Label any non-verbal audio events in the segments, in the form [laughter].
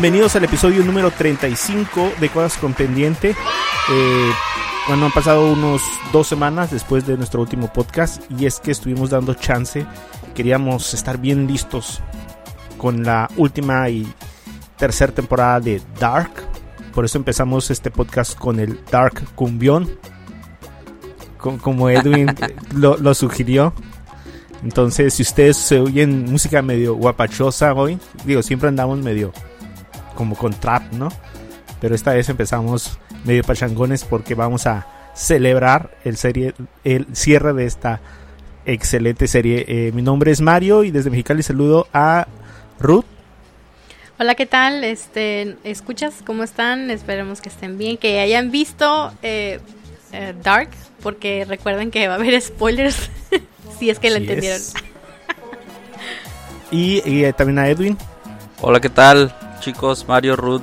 Bienvenidos al episodio número 35 de Cosas con Pendiente. Eh, bueno, han pasado unos dos semanas después de nuestro último podcast y es que estuvimos dando chance. Queríamos estar bien listos con la última y tercera temporada de Dark. Por eso empezamos este podcast con el Dark Cumbión. co- Como Edwin [laughs] lo, lo sugirió. Entonces, si ustedes se oyen música medio guapachosa hoy, digo, siempre andamos medio como con trap, ¿no? Pero esta vez empezamos medio pachangones porque vamos a celebrar el serie el cierre de esta excelente serie. Eh, mi nombre es Mario y desde Mexicali saludo a Ruth. Hola, ¿qué tal? Este, ¿escuchas? ¿Cómo están? Esperemos que estén bien, que hayan visto eh, eh, Dark, porque recuerden que va a haber spoilers [laughs] si es que lo entendieron. es. Y, y, eh, también a Edwin. Hola, ¿qué tal? Chicos, Mario, Ruth,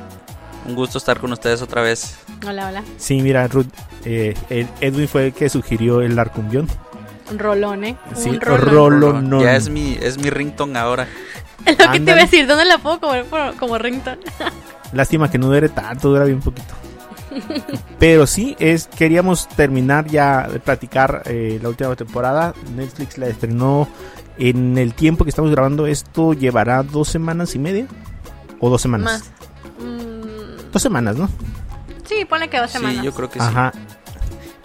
un gusto estar con ustedes otra vez. Hola, hola. Sí, mira, Ruth, eh, Ed- Edwin fue el que sugirió el arcumbión. Un rolón, ¿eh? Sí, un rolón. no, ya es mi, es mi ringtone ahora. [laughs] Es lo que te iba a decir, ¿dónde la puedo comer por- como ringtone? [laughs] Lástima que no dure tanto, dura bien poquito. Pero sí, es queríamos terminar ya de platicar eh, la última temporada. Netflix la estrenó en el tiempo que estamos grabando. Esto llevará dos semanas y media. ¿O dos semanas? Más. Mm, Dos semanas, ¿no? sí, ponle que dos semanas. Sí, yo creo que sí. Ajá.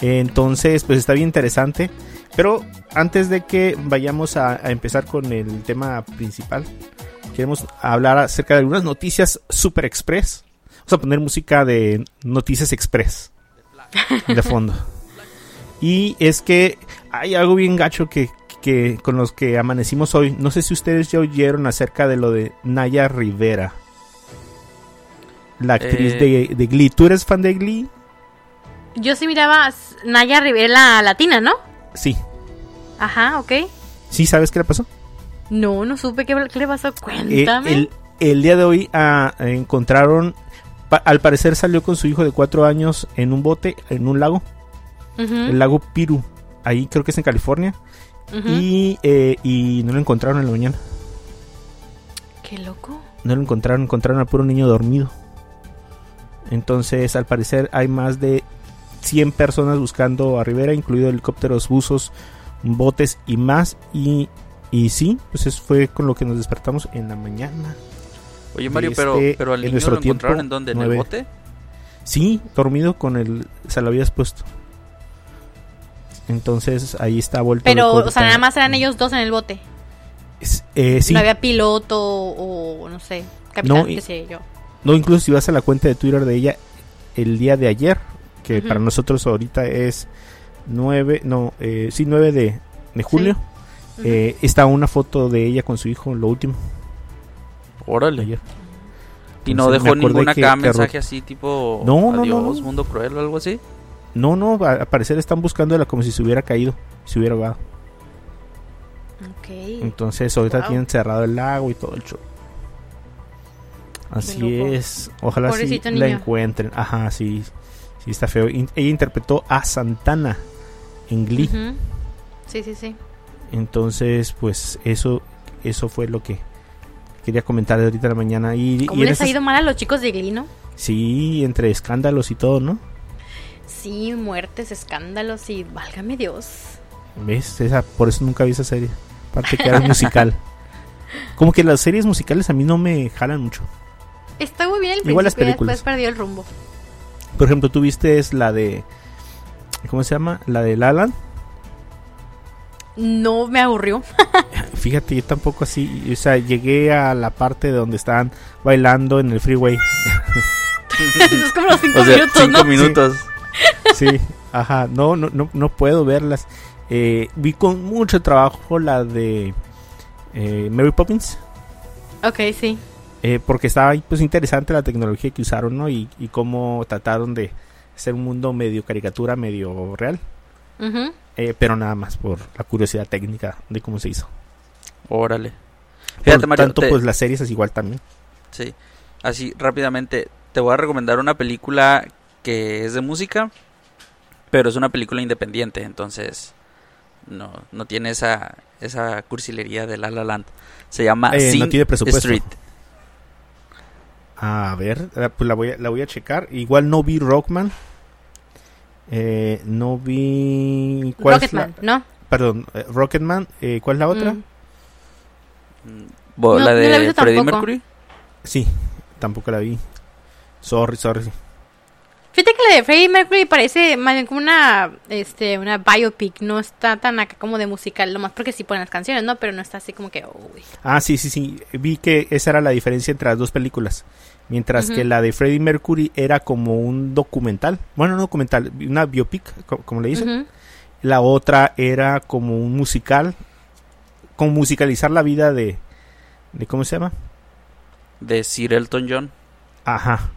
Entonces, pues está bien interesante. Pero antes de que vayamos a, a empezar con el tema principal, queremos hablar acerca de algunas noticias super express. Vamos a poner música de Noticias Express de fondo. [laughs] Y es que hay algo bien gacho que, que con los que amanecimos hoy. No sé si ustedes ya oyeron acerca de lo de Naya Rivera. La actriz Eh. de, de Glee. ¿Tú eres fan de Glee? Yo sí miraba a Naya Rivera latina, ¿no? Sí. Ajá, ok. ¿Sí sabes qué le pasó? No, no supe qué, qué le pasó. Eh, Cuéntame. el, el día de hoy ah, encontraron, al parecer salió con su hijo de cuatro años en un bote, en un lago, el lago Piru, ahí creo que es en California, y, eh, y no lo encontraron en la mañana, Qué loco. no lo encontraron, encontraron al puro niño dormido. Entonces, al parecer hay más de 100 personas buscando a Rivera, incluido helicópteros, buzos, botes y más, y, y sí, pues eso fue con lo que nos despertamos en la mañana. Oye, Mario, Este, pero, pero al en niño nuestro lo encontraron tiempo, en dónde? ¿En el bote? Sí, dormido con el. Se lo habías puesto. Entonces ahí está vuelto. Pero, o sea, nada más eran ellos dos en el bote. Eh, sí. No había piloto o, no sé, capitán, No, qué sé yo. No, incluso si vas a la cuenta de Twitter de ella el día de ayer, que para nosotros ahorita es 9, no, eh, sí, 9 de, de julio, Ujú. eh, está una foto de ella con su hijo, lo último, Órale. ayer. Y no dejó que- acá mensaje así tipo No, no, no, adiós, no. mundo cruel o algo así. No, no, a- al parecer están buscándola como si se hubiera caído, se hubiera ahogado. Ok. Entonces ahorita Wow. tienen cerrado el lago y todo el show. Así es. Ojalá sí la encuentren. Ajá, sí. Sí está feo. In- ella interpretó a Santana en Glee. Sí, sí, sí. Entonces, pues eso eso fue lo que quería comentar de ahorita en la mañana. Y, ¿Cómo y ha ido mal a los chicos de Glee, no? Sí, entre escándalos y todo, ¿no? Sí, muertes, escándalos y válgame Dios. ¿Ves? Esa, por eso nunca vi esa serie. Aparte que era musical. [laughs] Como que las series musicales a mí no me jalan mucho. Está muy bien el Igual las películas. después perdió el rumbo. Por ejemplo, tú viste es la de. ¿Cómo se llama? La de Lalan. No me aburrió. [laughs] Fíjate, yo tampoco así. O sea, llegué a la parte de donde estaban bailando en el freeway. [laughs] es como los cinco O sea, minutos, cinco ¿no? minutos. Sí, ajá. No, no, no, no puedo verlas. Eh, vi con mucho trabajo la de eh, Mary Poppins. Ok, sí. eh, porque estaba pues interesante la tecnología que usaron, ¿no? Y, y cómo trataron de hacer un mundo medio caricatura, medio real. Eh, pero nada más por la curiosidad técnica de cómo se hizo. Órale. Por Fíjate, Mario, tanto, te- pues las series es igual también. Sí. así rápidamente, te voy a recomendar una película que es de música, pero es una película independiente, entonces no, no tiene esa, esa cursilería de La La Land. Se llama Eh, no Sing tiene presupuesto. Street. A ver, eh, pues la voy a, la voy a checar. Igual no vi Rockman. Eh, no vi. ¿cuál es la- Rocketman, ¿no? Perdón, eh, Rocketman. Eh, ¿Cuál es la otra? Mm. No, la no la de Freddie tampoco. Mercury. Sí, tampoco la vi. Sorry, sorry. Fíjate que la de Freddie Mercury parece más bien como una, este, una biopic, no está tan acá como de musical, nomás porque sí ponen las canciones, ¿no? Pero no está así como que, uy. Ah, sí, sí, sí. Vi que esa era la diferencia entre las dos películas. Mientras que la de Freddie Mercury era como un documental. Bueno, no documental, una biopic, co- como le dicen. La otra era como un musical. Como musicalizar la vida de. de ¿Cómo se llama? De Sir Elton John. Ajá.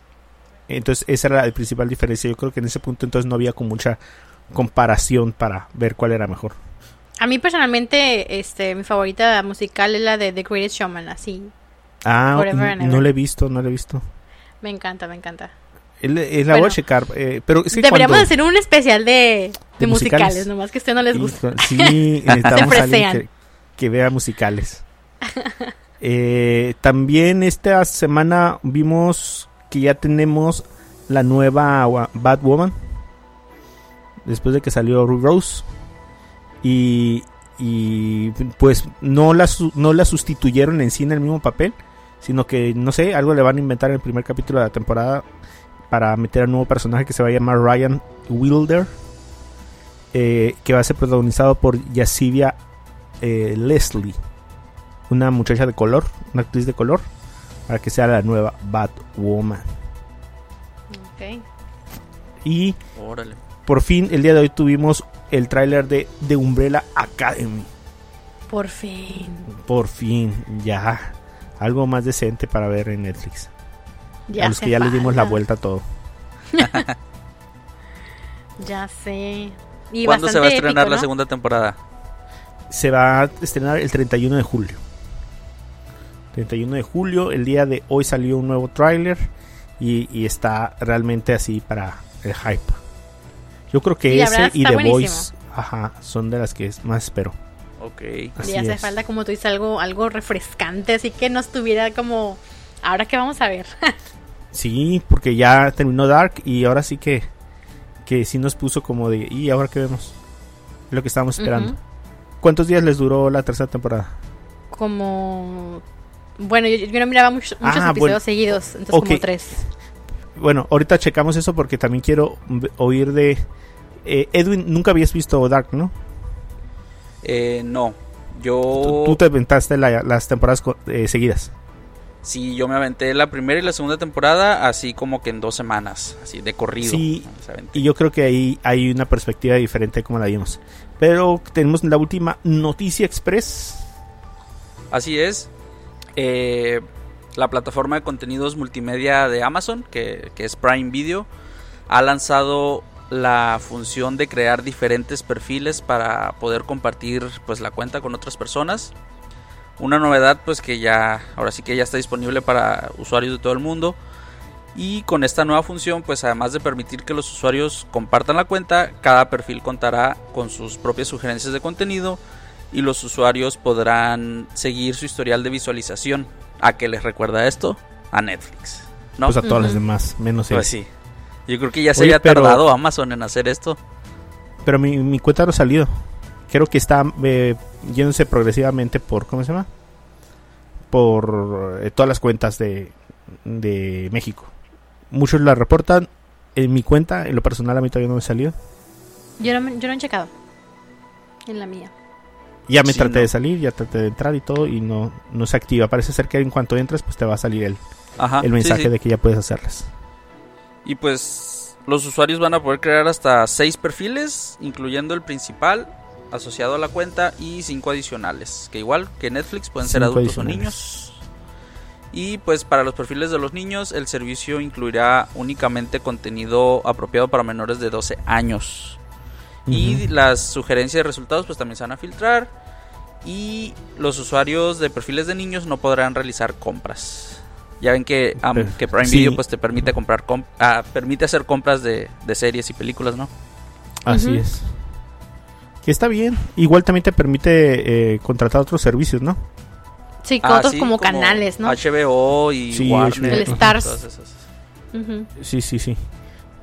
Entonces, esa era la principal diferencia. Yo creo que en ese punto entonces no había como mucha comparación para ver cuál era mejor. A mí personalmente, este, mi favorita musical es la de The Greatest Showman, así. Ah, no la he visto, no la he visto. Me encanta, me encanta. El- eh, la voy Bueno. a checar. eh, pero es que Deberíamos cuando- hacer un especial de, de, De musicales, musicales. nomás que a usted no les gusta. Sí, [laughs] necesitamos alguien que, que vea musicales. Eh, también esta semana vimos que ya tenemos la nueva Batwoman. Después de que salió Rose. Y, y pues no la, no sustituyeron en sí en el mismo papel. Sino que, no sé, algo le van a inventar en el primer capítulo de la temporada. Para meter a un nuevo personaje que se va a llamar Ryan Wilder eh, que va a ser protagonizado por Yasivia eh, Leslie, una muchacha de color, una actriz de color, para que sea la nueva Batwoman. Ok. Y Órale. por fin, el día de hoy tuvimos el tráiler de The Umbrella Academy. Por fin. Por fin, ya. Algo más decente para ver en Netflix. Ya a los que ya le dimos la vuelta a todo. [laughs] Ya sé. Y ¿Cuándo se va a estrenar épico, la ¿no? segunda temporada? Se va a estrenar el 31 de julio. 31 de julio, el día de hoy salió un nuevo tráiler y, y está realmente así para el hype. Yo creo que Sí, ese y The buenísimo. Voice ajá, son de las que más espero. Ok. Así Y hace es. falta, como tú dices, algo, algo refrescante, así que no estuviera como... Ahora que vamos a ver. [laughs] Sí, porque ya terminó Dark y ahora sí que, que sí nos puso como de, ¿y ahora qué vemos? Lo que estábamos esperando. ¿Cuántos días les duró la tercera temporada? como... Bueno, yo, yo no miraba muchos, muchos Ah, episodios bueno. seguidos, entonces como tres. Bueno, ahorita checamos eso porque también quiero oír de... eh, Edwin, nunca habías visto Dark, ¿no? Eh, no. Yo. Tú, tú te aventaste la- las temporadas eh, seguidas. Sí, yo me aventé la primera y la segunda temporada así como que en dos semanas, así de corrido. Sí. Y yo creo que ahí hay una perspectiva diferente de como la vimos. Pero tenemos la última noticia express. Así es. Eh, la plataforma de contenidos multimedia de Amazon, que, que es Prime Video, ha lanzado la función de crear diferentes perfiles para poder compartir pues la cuenta con otras personas. Una novedad pues que ya ahora sí que ya está disponible para usuarios de todo el mundo. Y con esta nueva función pues además de permitir que los usuarios compartan la cuenta, cada perfil contará con sus propias sugerencias de contenido y los usuarios podrán seguir su historial de visualización. ¿A qué les recuerda esto? A Netflix. ¿No? Pues a todas las Ujú. demás, menos él. Pues sí. Yo creo que ya se Oye, había pero- tardado Amazon en hacer esto. Pero mi, mi cuenta no ha salido. Creo que está eh, yéndose progresivamente por, ¿cómo se llama? Por eh, todas las cuentas de, de México. Muchos la reportan. En mi cuenta, en lo personal, a mí todavía no me salió. Yo no, yo no he checado. En la mía. Ya me Sí, traté no. de salir, ya traté de entrar y todo, y no, no se activa. Parece ser que en cuanto entras, pues te va a salir el, Ajá. el mensaje sí. de que ya puedes hacerlas. Y pues los usuarios van a poder crear hasta 6 perfiles, incluyendo el principal asociado a la cuenta y 5 adicionales, que igual que Netflix pueden ser Cinco adultos o niños. Y pues para los perfiles de los niños, el servicio incluirá únicamente contenido apropiado para menores de 12 años. Y las sugerencias de resultados pues también se van a filtrar. Y los usuarios de perfiles de niños no podrán realizar compras. Ya ven que, [laughs] que Prime sí. Video pues te permite comprar comp- ah, permite hacer compras de, de series y películas, ¿no? Así es. Que está bien. Igual también te permite eh, contratar otros servicios, ¿no? Sí, con Ah, otros sí, como, canales, ¿no? HBO y Sí, Warner. HBO. El Stars. Sí, sí, sí.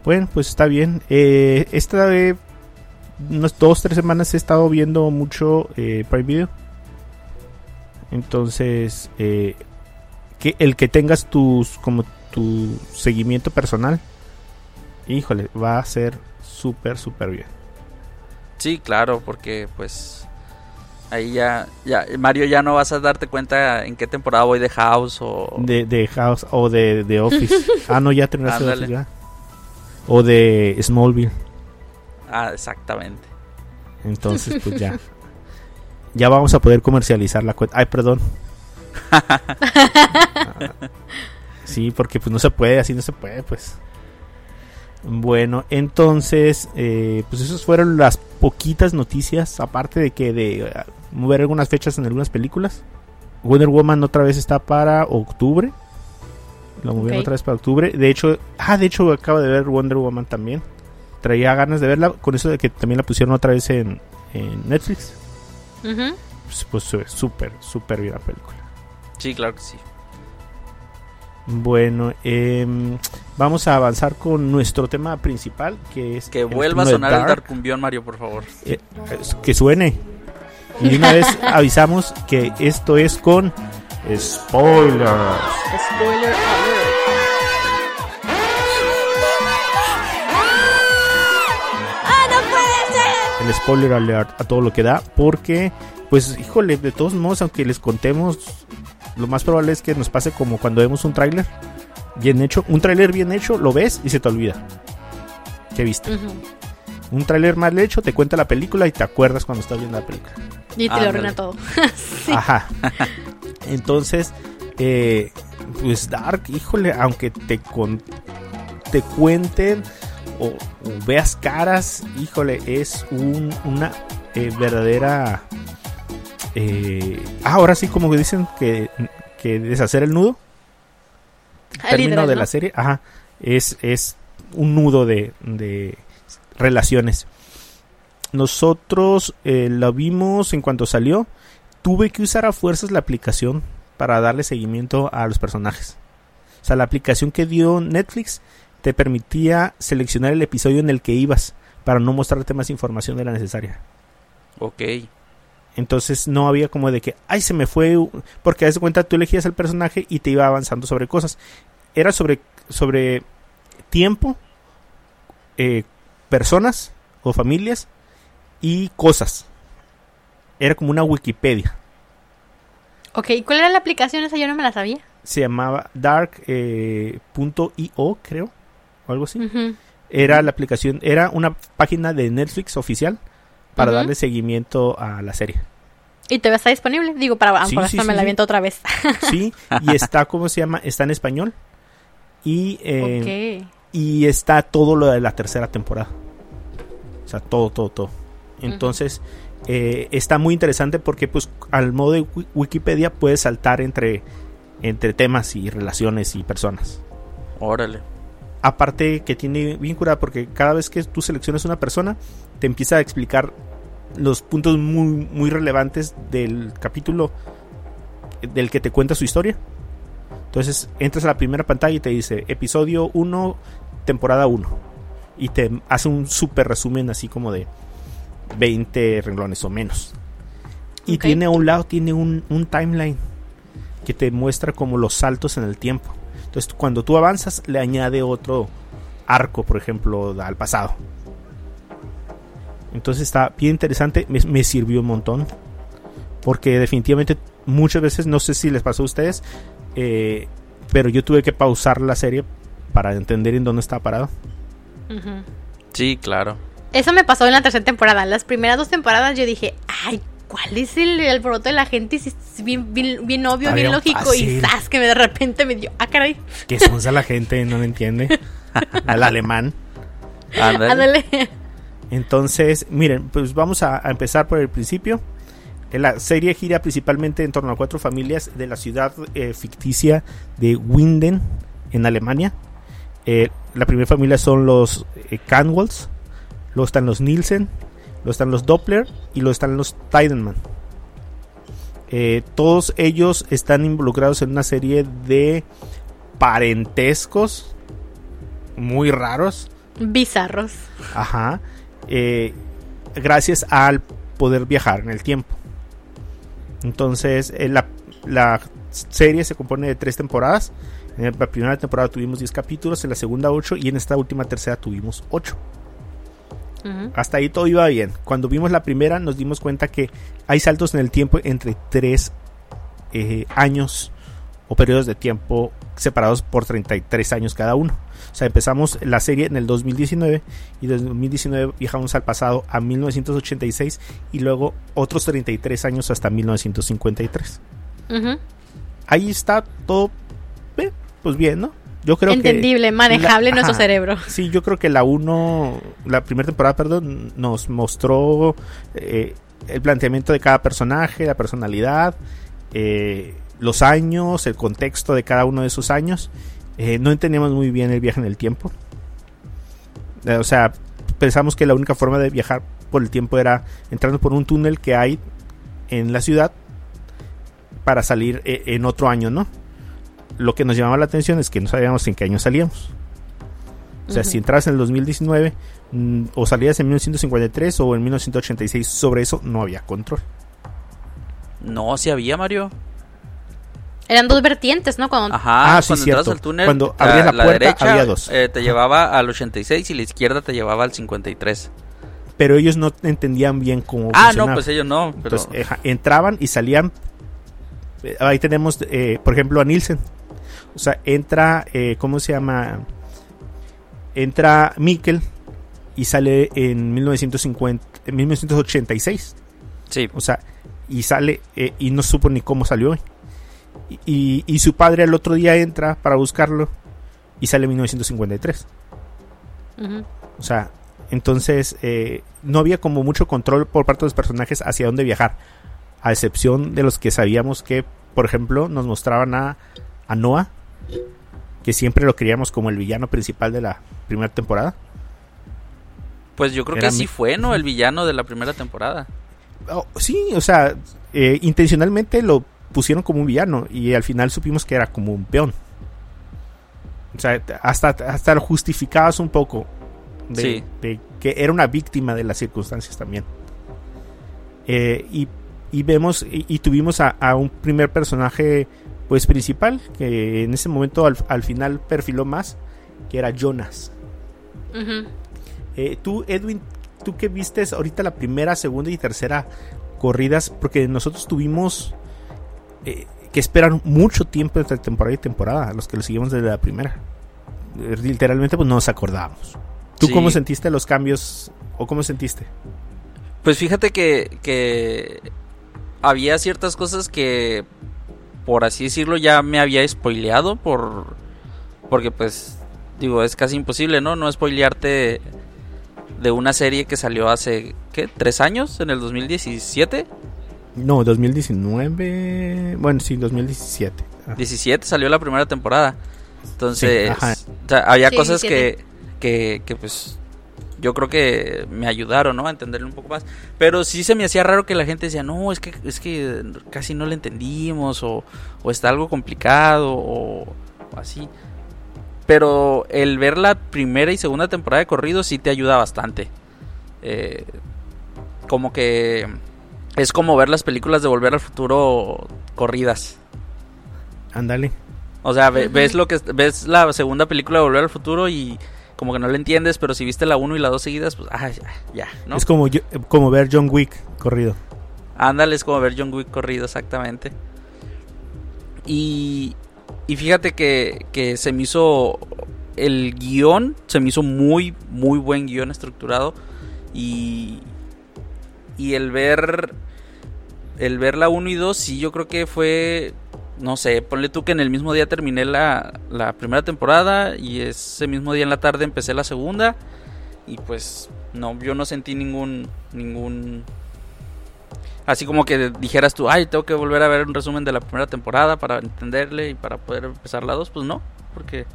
Bueno, pues está bien. Eh, esta de unas dos, tres semanas he estado viendo mucho eh, Prime Video. Entonces, eh, que el que tengas tus como tu seguimiento personal, híjole, va a ser súper, súper bien. Sí, claro, porque pues ahí ya, ya, Mario ya no vas a darte cuenta en qué temporada voy de House o... De, de House o de, de Office. [laughs] ah, no, ya terminaste. Office, ya. O de Smallville. Ah, exactamente. Entonces, pues ya. Ya vamos a poder comercializar la cuenta. Ay, perdón. Ah, [laughs] sí, porque pues no se puede, así no se puede, pues. Bueno, entonces, eh, pues esas fueron las poquitas noticias, aparte de que de mover algunas fechas en algunas películas. Wonder Woman otra vez está para octubre. Lo movieron otra vez para octubre. De hecho, ah, de hecho acabo de ver Wonder Woman también. Traía ganas de verla, con eso de que también la pusieron otra vez en, en Netflix. Pues, pues súper, súper bien la película. Sí, claro que sí. Bueno, em, vamos a avanzar con nuestro tema principal, que es... Que el vuelva a sonar el Dark. Darkumbión, Mario, por favor. Eh, que suene. Y de una vez [laughs] avisamos que esto es con spoilers. Spoiler alert. El spoiler alert a todo lo que da. Porque, pues, híjole, de todos modos, aunque les contemos, lo más probable es que nos pase como cuando vemos un tráiler bien hecho. Un tráiler bien hecho, lo ves y se te olvida. ¿Qué viste? Un tráiler mal hecho te cuenta la película y te acuerdas cuando estás viendo la película. Y te lo Ándale. arruina todo. [laughs] Sí. Ajá. Entonces, eh, pues Dark, híjole, aunque te con, te cuenten o, o veas caras, híjole, es un, una eh, verdadera. eh, ah, ahora sí, como que dicen que, que deshacer el nudo. Ah, término literal, de ¿no? la serie, ajá, es, es un nudo de, de relaciones. Nosotros eh, la vimos en cuanto salió. Tuve que usar a fuerzas la aplicación para darle seguimiento a los personajes. O sea, la aplicación que dio Netflix te permitía seleccionar el episodio en el que ibas para no mostrarte más información de la necesaria. Ok. Entonces no había como de que, ay, se me fue. u-", Porque a de cuenta tú elegías el personaje y te iba avanzando sobre cosas. Era sobre, sobre tiempo, eh, personas o familias y cosas. Era como una Wikipedia. Ok, ¿cuál era la aplicación esa? Yo no me la sabía. Se llamaba dark.io, creo. O algo así. Era la aplicación, era una página de Netflix oficial para darle seguimiento a la serie. Y todavía está disponible. Digo, para Sí, sí, me la sí. aviento otra vez. Sí, [laughs] y está, ¿cómo se llama? Está en español. Y, eh, y está todo lo de la tercera temporada. O sea, todo, todo, todo. Entonces, eh, está muy interesante porque, pues, al modo de Wi- Wikipedia puedes saltar entre, entre temas y relaciones y personas. Órale. Aparte que tiene bien curada porque cada vez que tú seleccionas una persona, te empieza a explicar los puntos muy, muy relevantes del capítulo del que te cuenta su historia. Entonces entras a la primera pantalla y te dice episodio 1, temporada 1. Y te hace un súper resumen así como de 20 renglones o menos. Y tiene a un lado, tiene un, un timeline que te muestra como los saltos en el tiempo. Entonces cuando tú avanzas le añade otro arco, por ejemplo, al pasado. Entonces está bien interesante, me, me sirvió un montón. Porque definitivamente muchas veces, no sé si les pasó a ustedes, eh, pero yo tuve que pausar la serie para entender en dónde estaba parado. Sí, claro. Eso me pasó en la tercera temporada. Las primeras dos temporadas yo dije, ay, ¿cuál es el alboroto de la gente? Si es bien, bien, bien obvio, Está bien bien lógico. Y. ¡zas! que me de repente me dio, ah, caray, Que sonsa la gente, no lo entiende. [laughs] Al alemán. Ándale. ándale. Entonces, miren, pues vamos a, a empezar por el principio. La serie gira principalmente en torno a cuatro familias de la ciudad eh, ficticia de Winden, en Alemania. Eh, la primera familia son los eh, Canwalls, luego están los Nielsen, luego están los Doppler y luego están los Tidenman. Eh, todos ellos están involucrados en una serie de parentescos muy raros. Bizarros. Ajá. eh, gracias al poder viajar en el tiempo. Entonces, eh, la, la serie se compone de tres temporadas. En la primera temporada tuvimos 10 capítulos, en la segunda 8 y en esta última tercera tuvimos 8. Hasta ahí todo iba bien. Cuando vimos la primera nos dimos cuenta que hay saltos en el tiempo entre 3 años o periodos de tiempo separados por 33 años cada uno. O sea, empezamos la serie en el 2019 y desde 2019 viajamos al pasado a 1986 y luego otros 33 años hasta 1953. Ujú. Ahí está todo, eh, pues bien, ¿no? Yo creo que Entendible, manejable en nuestro ajá. cerebro. Sí, yo creo que la 1, la primera temporada, perdón, nos mostró eh, el planteamiento de cada personaje, la personalidad, eh, los años, el contexto de cada uno de esos años. Eh, no entendíamos muy bien el viaje en el tiempo. O sea, pensamos que la única forma de viajar por el tiempo era entrando por un túnel que hay en la ciudad para salir en otro año, ¿no? Lo que nos llamaba la atención es que no sabíamos en qué año salíamos. O sea, si entras en el 2019 mm, o salías en 1953 o en 1986, sobre eso no había control. No, si había, Mario. Eran dos vertientes, ¿no? Cuando... Ajá, Ah, sí, cuando cierto. entrabas al túnel, Cuando abrías la puerta, había dos. eh, te llevaba al 86 y la izquierda te llevaba al 53. Pero ellos no entendían bien cómo Ah, no, pues ellos no. Pero... Entonces, eh, entraban y salían. eh, ahí tenemos, eh, por ejemplo, a Nielsen. O sea, entra, eh, ¿cómo se llama? Entra Mikkel y sale en 1950, en 1986. sí, O sea, y sale eh, y no supo ni cómo salió. Y, y- y su padre el otro día entra para buscarlo y sale en 1953. Ujú. O sea, entonces eh, no había como mucho control por parte de los personajes hacia dónde viajar. A excepción de los que sabíamos que, por ejemplo, nos mostraban a, a Noah, que siempre lo queríamos como el villano principal de la primera temporada. pues yo creo Era que sí fue, ¿no? El villano de la primera temporada. Oh, sí, o sea, eh, intencionalmente lo pusieron como un villano y al final supimos que era como un peón. O sea, hasta, hasta lo justificabas un poco de, Sí. de que era una víctima de las circunstancias también. Eh, y, y vemos y, y tuvimos a, a un primer personaje pues principal que en ese momento al, al final perfiló más, que era Jonas. Eh, tú, Edwin, tú que vistes ahorita la primera, segunda y tercera corridas, porque nosotros tuvimos eh, que esperar mucho tiempo entre temporada y temporada, los que lo seguimos desde la primera. Eh, literalmente, pues no nos acordábamos. ¿Tú Sí. cómo sentiste los cambios o cómo sentiste? Pues fíjate que, que había ciertas cosas que, por así decirlo, ya me había spoileado por... Porque pues, digo, es casi imposible, ¿no? No spoilearte de una serie que salió hace, ¿qué? ¿Tres años? ¿En el 2017? No, 2019. Bueno, sí, 2017. Ah, 17 salió la primera temporada. Entonces, Sí, ajá. o sea, había Sí, cosas 17. que, que, que, pues yo creo que me ayudaron, ¿no? A entenderlo un poco más. Pero sí se me hacía raro que la gente decía, no, es que, es que casi no le entendimos, o, o está algo complicado, o, o así. Pero el ver la primera y segunda temporada de corrido sí te ayuda bastante. Eh, como que es como ver las películas de Volver al Futuro corridas. Ándale. O sea, ves lo que ves la segunda película de Volver al Futuro y como que no la entiendes, pero si viste la 1 y la 2 seguidas, pues ah, ya, ya, ¿no? Es como, yo- como ver John Wick corrido. Ándale, es como ver John Wick corrido, exactamente. Y, y fíjate que, que se me hizo el guion, se me hizo muy, muy buen guion estructurado. Y, y el ver, el ver la 1 y 2, sí, yo creo que fue, no sé, ponle tú que en el mismo día terminé la, la primera temporada y ese mismo día en la tarde empecé la segunda. Y pues, no, yo no sentí ningún, ningún Así como que dijeras tú, ay, tengo que volver a ver un resumen de la primera temporada para entenderle y para poder empezar la dos. Pues no, porque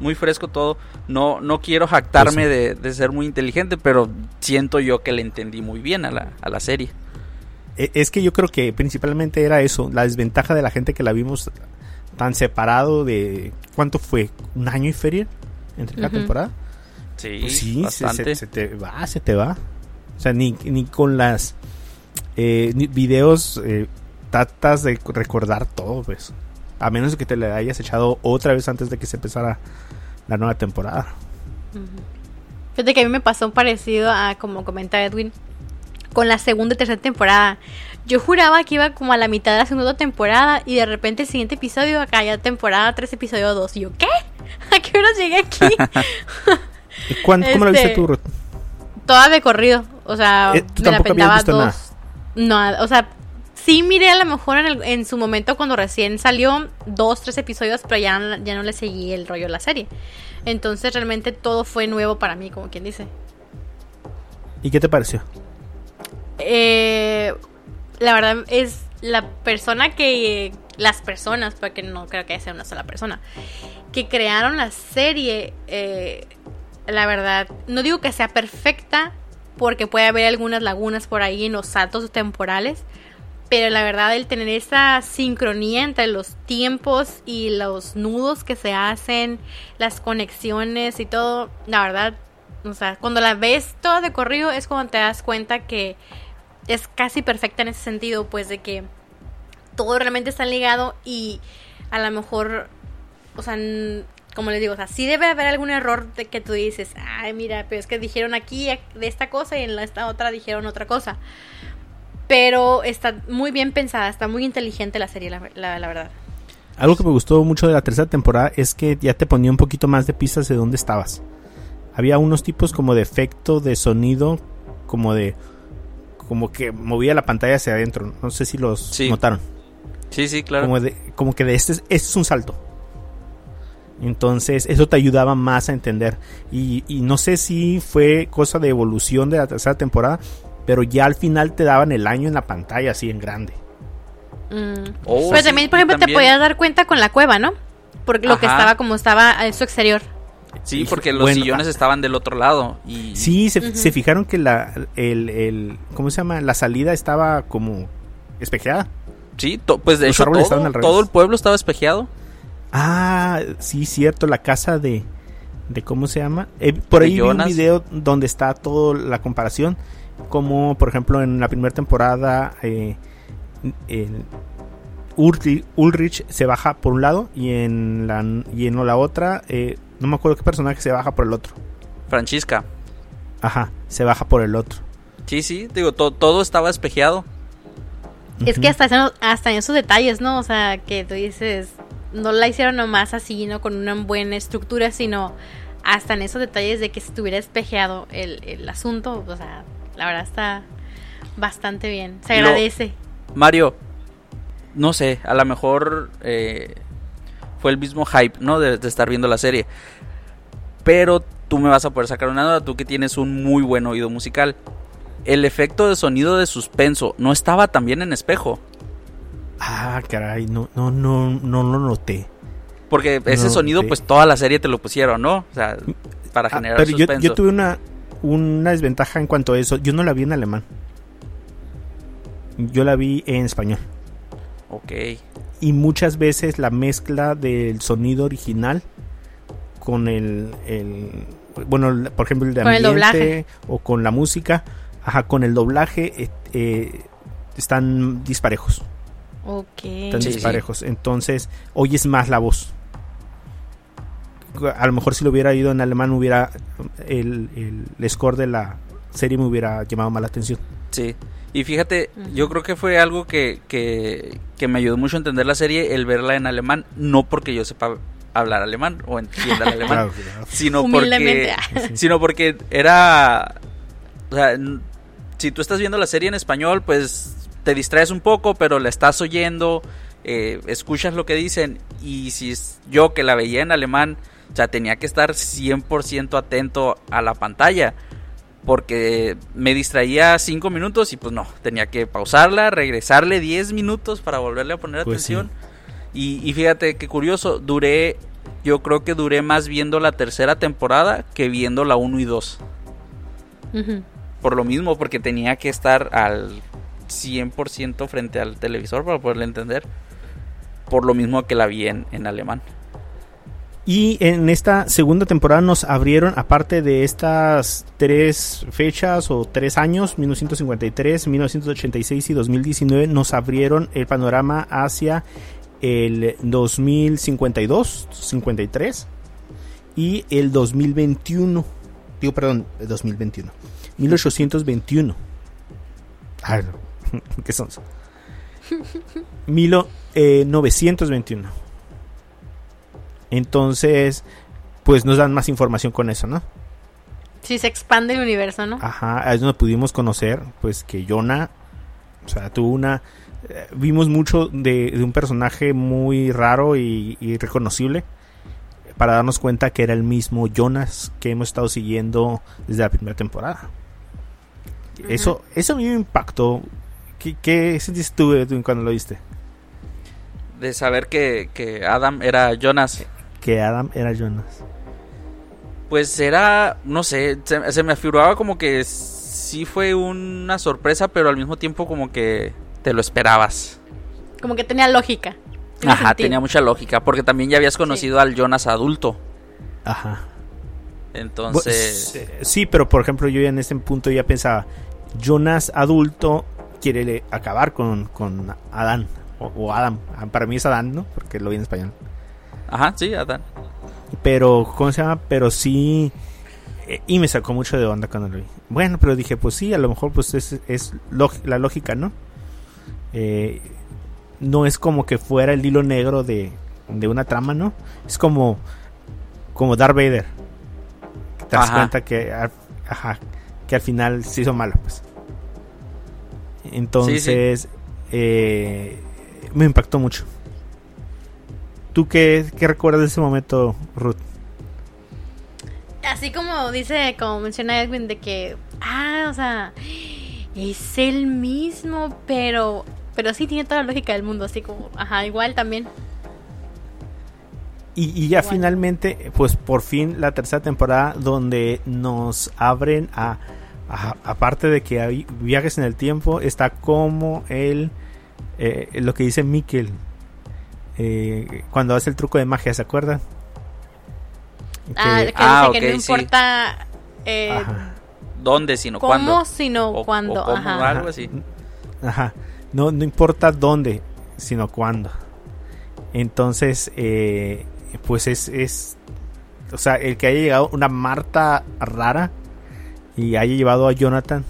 muy fresco todo. No, no quiero jactarme Pues de, de ser muy inteligente, pero siento yo que le entendí muy bien a la, a la serie. E- Es que yo creo que principalmente era eso, la desventaja de la gente que la vimos tan separado de... ¿Cuánto fue? ¿Un año y feria entre cada temporada? Sí, Pues sí, se, bastante. se- se te va, se te va. O sea, ni, ni con las eh, videos eh, tratas de recordar todo, pues. A menos que te le hayas echado otra vez antes de que se empezara la nueva temporada. Fíjate que a mí me pasó un parecido a como comenta Edwin con la segunda y tercera temporada. Yo juraba que iba como a la mitad de la segunda temporada y de repente el siguiente episodio acá ya temporada 3 episodio 2 y yo ¿qué? [laughs] ¿A qué hora llegué aquí? [laughs] ¿Y cuán- ¿Cómo la viste Este, tú, Ruth? Toda de corrido, o sea, Eh, ¿tú me la visto dos. No, o sea, sí miré a lo mejor en, el- en su momento cuando recién salió dos, tres episodios, pero ya, ya no le seguí el rollo de la serie. Entonces realmente todo fue nuevo para mí, como quien dice. ¿Y qué te pareció? Eh, la verdad es la persona que las personas, porque no creo que sea una sola persona, que crearon la serie, eh, la verdad, no digo que sea perfecta, porque puede haber algunas lagunas por ahí en los saltos temporales, pero la verdad el tener esa sincronía entre los tiempos y los nudos que se hacen, las conexiones y todo, la verdad, o sea, cuando la ves toda de corrido es cuando te das cuenta que es casi perfecta en ese sentido, pues de que todo realmente está ligado y a lo mejor, o sea, como les digo, o sea, sí debe haber algún error de que tú dices, ay, mira, pero es que dijeron aquí de esta cosa y en esta otra dijeron otra cosa. Pero está muy bien pensada, está muy inteligente la serie, la, la- la verdad. Algo que me gustó mucho de la tercera temporada es que ya te ponía un poquito más de pistas de dónde estabas. Había unos tipos como de efecto de sonido, como de como que movía la pantalla hacia adentro. No sé si los Sí. notaron. Sí, sí, claro. Como, de, como que de este, es- este es un salto. Entonces eso te ayudaba más a entender. Y, y no sé si fue cosa de evolución de la tercera temporada, pero ya al final te daban el año en la pantalla así en grande. Mm. Oh, Pero sí, también, por ejemplo, te podías dar cuenta con la cueva, ¿no? Porque lo que estaba como estaba en su exterior. Sí, porque los Bueno, sillones ah. estaban del otro lado. Y Sí, se, se fijaron que la, el, el, ¿cómo se llama? La salida estaba como espejeada. Sí, to- pues de Los hecho todo, estaban al revés. todo el pueblo estaba espejeado. Ah, sí, cierto, la casa de, de ¿cómo se llama? Eh, por De ahí vi un video donde está toda la comparación, como por ejemplo en la primera temporada eh, el Ulrich, Ulrich se baja por un lado y en la, y en la otra, eh, no me acuerdo qué personaje se baja por el otro. Francisca. Ajá, se baja por el otro. Sí, sí, digo, to- todo estaba espejeado. Es que hasta, eso- hasta en esos detalles, ¿no? O sea, que tú dices, no la hicieron nomás así, ¿no? Con una buena estructura, sino hasta en esos detalles de que estuviera espejeado el, el asunto, o sea, la verdad está bastante bien. Se Lo- agradece. Mario, no sé, a lo mejor eh, fue el mismo hype, ¿no? De, de estar viendo la serie. Pero tú me vas a poder sacar una duda, tú que tienes un muy buen oído musical. El efecto de sonido de suspenso no estaba también en espejo. Ah, caray, no, no, no, no lo noté. Porque ese No, sonido, pues toda la serie te lo pusieron, ¿no? O sea, para Ah, generar pero yo, suspenso. yo tuve una, una desventaja en cuanto a eso. Yo no la vi en alemán. Yo la vi en español. Ok. Y muchas veces la mezcla del sonido original con el, el- bueno, por ejemplo, el de Con el ambiente doblaje. o con la música, ajá, con el doblaje eh, eh, están disparejos. Ok. Están Sí, sí. disparejos. Entonces, oyes más la voz. A lo mejor si lo hubiera ido en alemán, hubiera el, el, el score de la serie me hubiera llamado más la atención. Sí. Y fíjate, yo creo que fue algo que, que, que me ayudó mucho a entender la serie, el verla en alemán, no porque yo sepa hablar alemán o entienda el [laughs] alemán, Claro, claro. sino porque [laughs] [laughs] sino porque era o sea, si tú estás viendo la serie en español, pues te distraes un poco, pero la estás oyendo, eh, escuchas lo que dicen y si es yo que la veía en alemán, o sea, tenía que estar 100% atento a la pantalla. Porque me distraía cinco minutos y pues no, tenía que pausarla, regresarle 10 minutos para volverle a poner Pues sí. atención. Y, y fíjate qué curioso, duré, yo creo que duré más viendo la tercera temporada que viendo la 1 y 2. Ujú. Por lo mismo, porque tenía que estar al 100% frente al televisor para poderle entender. Por lo mismo que la vi en, en alemán. Y en esta segunda temporada nos abrieron, aparte de estas tres fechas o tres años, 1953, 1986 y 2019, nos abrieron el panorama hacia el 2052, 53 y el 2021. Digo, perdón, el 2021. 1821. Ah. ¿Qué son? [laughs] Milo, eh, 921. Entonces, pues nos dan más información con eso, ¿no? Sí, se expande el universo, ¿no? Ajá, ahí es donde pudimos conocer, pues, que Jonah, o sea, tuvo una... eh, vimos mucho de, de un personaje muy raro y, y reconocible para darnos cuenta que era el mismo Jonas que hemos estado siguiendo desde la primera temporada. Eso, eso a mí me impactó. ¿Qué, qué sentiste tú Edwin, cuando lo viste? De saber que, que Adam era Jonas. Que Adam era Jonas. Pues era, no sé, se, se me afiguraba como que sí fue una sorpresa, pero al mismo tiempo como que te lo esperabas. Como que tenía lógica. Ajá, sentido. tenía mucha lógica, porque también ya habías conocido al Jonas adulto. Ajá. Entonces, sí, pero por ejemplo, yo ya en este punto ya pensaba, Jonas adulto quiere acabar con, con Adán. O, o Adam. Ah, Para mí es Adán, ¿no? Porque lo vi en español. Ajá, sí, Adán. Pero, ¿cómo se llama? Pero sí. eh, y me sacó mucho de onda cuando lo vi. Bueno, pero dije, pues sí, a lo mejor pues es, es la lógica, ¿no? Eh, no es como que fuera el hilo negro de, de una trama, ¿no? Es como, como Darth Vader. Que te das Ajá. cuenta que, al- ajá, que al final se hizo malo, pues. Entonces, eh, me impactó mucho. ¿Tú qué, qué recuerdas de ese momento, Ruth? Así como dice, como menciona Edwin, de que, ah, o sea, es el mismo, pero, pero sí tiene toda la lógica del mundo, así como, ajá, igual también. Y, y ya finalmente, pues por fin la tercera temporada donde nos abren a, a- aparte de que hay viajes en el tiempo, está como el, eh, lo que dice Mikkel eh, cuando hace el truco de magia, ¿se acuerdan? Que- Ah, que Ah, dice que ok, no sí. importa eh, ¿Dónde, sino cómo, cuándo? sino O- cuándo. o cómo, ajá. algo así. Ajá. No, no importa dónde, sino cuándo. Entonces, eh, pues es, es. O sea, el que haya llegado una Marta rara y haya llevado a Jonathan,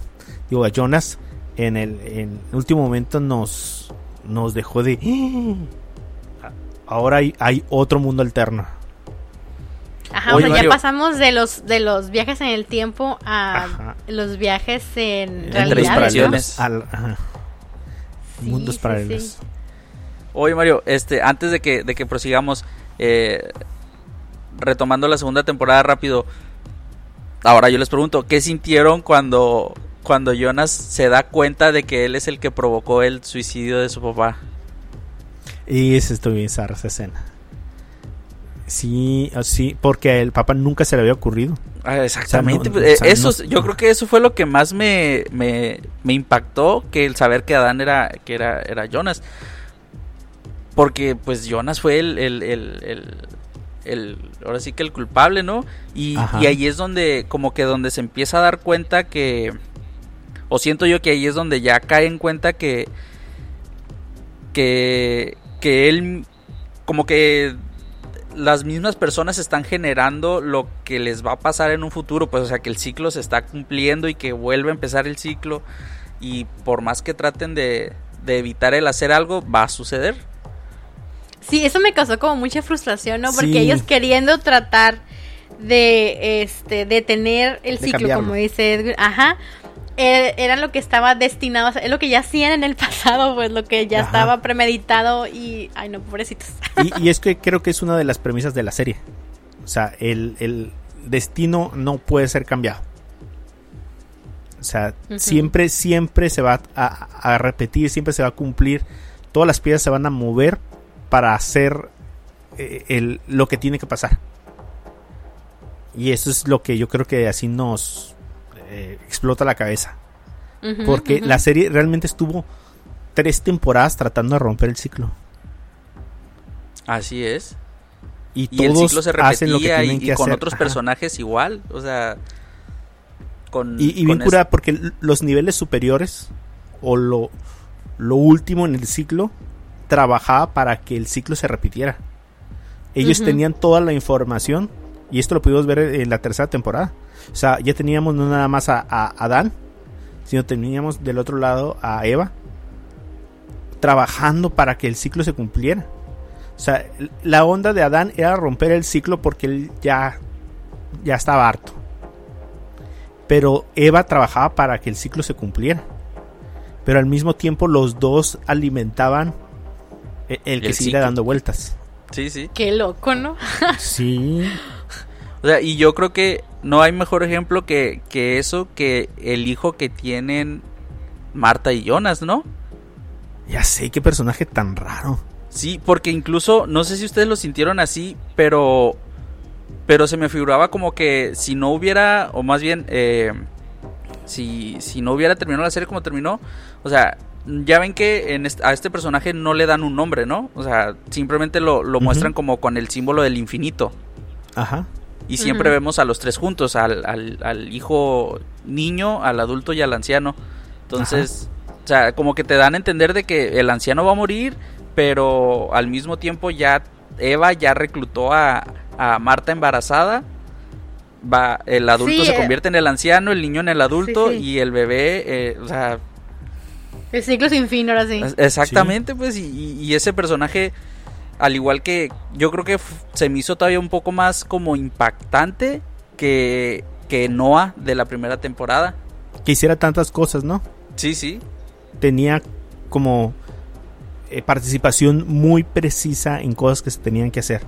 digo, a Jonas, en el, en el último momento nos, nos dejó de. "Ah, Ahora hay, hay otro mundo alterno. Ajá, Oye, o sea, Mario. ya pasamos de los de los viajes en el tiempo a Ajá. los viajes en En realidad. Al- ajá. Sí, Mundos sí, paralelos. sí. Oye, Mario, este, antes de que, de que prosigamos, eh, retomando la segunda temporada rápido, ahora yo les pregunto, ¿qué sintieron cuando, cuando Jonas se da cuenta de que él es el que provocó el suicidio de su papá? Y es esto bien zarra esa escena. Sí, sí, porque el papá nunca se le había ocurrido. Ah, exactamente, O sea, no- o sea, eso, no- yo creo que eso fue lo que más me, me, me impactó, que el saber que Adán era, que era, era Jonas. Porque pues Jonas fue el, el, el, el- el- ahora sí que el culpable, ¿no? Y, y ahí es donde, como que donde se empieza a dar cuenta que, o siento yo que ahí es donde ya cae en cuenta que, que, que él, como que las mismas personas están generando lo que les va a pasar en un futuro, pues o sea que el ciclo se está cumpliendo y que vuelve a empezar el ciclo y por más que traten de, de evitar el hacer algo, va a suceder. Sí, eso me causó como mucha frustración, ¿no? Porque Sí. ellos queriendo tratar de este detener el De ciclo, cambiarlo. como dice Edwin, ajá, era lo que estaba destinado, hacer, es lo que ya hacían en el [laughs] pasado, pues lo que ya Ajá. estaba premeditado y, ay no, pobrecitos. Y, y es que creo que es una de las premisas de la serie. O sea, el, el destino no puede ser cambiado. O sea, siempre, siempre se va a, a repetir, siempre se va a cumplir. Todas las piezas se van a mover para hacer eh, el, lo que tiene que pasar. Y eso es lo que yo creo que así nos eh, explota la cabeza. Porque la serie realmente estuvo tres temporadas tratando de romper el ciclo. Así es. Y, Y el todos ciclo se hacen lo que repetía y, tienen y que con hacer. otros Ajá. personajes igual. O sea, con. Y, y bien curada porque los niveles superiores o lo, lo último en el ciclo trabajaba para que el ciclo se repitiera. Ellos tenían toda la información y esto lo pudimos ver en la tercera temporada. O sea, ya teníamos no nada más a, a Adán, sino teníamos del otro lado a Eva trabajando para que el ciclo se cumpliera. O sea, la onda de Adán era romper el ciclo porque él ya, ya estaba harto. Pero Eva trabajaba para que el ciclo se cumpliera. Pero al mismo tiempo los dos alimentaban e- el que El ciclo. dando vueltas. Sí, sí. Qué loco, ¿no? Sí. [laughs] O sea, y yo creo que no hay mejor ejemplo que, que eso que el hijo que tienen Marta y Jonas, ¿no? Ya sé qué personaje tan raro. Sí, porque incluso, no sé si ustedes lo sintieron así, pero. Pero se me figuraba como que si no hubiera, o más bien, eh, si, si no hubiera terminado la serie como terminó, o sea, ya ven que en a este personaje no le dan un nombre, ¿no? O sea, simplemente lo, lo muestran como con el símbolo del infinito. Ajá. Y siempre vemos a los tres juntos, al, al, al hijo niño, al adulto y al anciano. Entonces, o sea, como que te dan a entender de que el anciano va a morir, pero al mismo tiempo ya Eva ya reclutó a, a Marta embarazada. Va, el adulto Sí, se eh. convierte en el anciano, el niño en el adulto Sí, sí. y el bebé, eh, o sea, El ciclo sin fin, ahora sí. Exactamente, pues, y- y ese personaje, al igual que yo creo que se me hizo todavía un poco más como impactante que, que Noah de la primera temporada. Que hiciera tantas cosas, ¿no? Sí, sí. Tenía como eh, participación muy precisa en cosas que se tenían que hacer.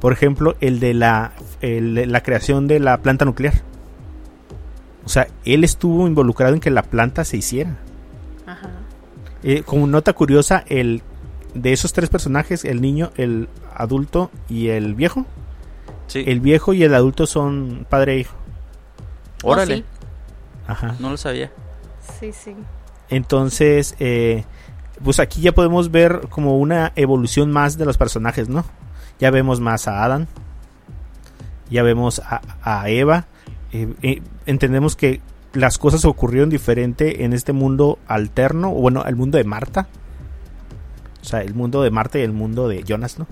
Por ejemplo, el de la, el de la creación de la planta nuclear. O sea, él estuvo involucrado en que la planta se hiciera. Ajá. Eh, como nota curiosa, el de esos tres personajes, el niño, el adulto y el viejo, Sí. el viejo y el adulto son padre e hijo. Órale, Oh, sí. Ajá. no lo sabía. Sí, sí. Entonces, eh, pues aquí ya podemos ver como una evolución más de los personajes, ¿no? Ya vemos más a Adam, ya vemos a, a Eva, eh, eh, entendemos que las cosas ocurrieron diferente en este mundo alterno, o bueno, el mundo de Marta. O sea, el mundo de Marta y el mundo de Jonas, ¿no?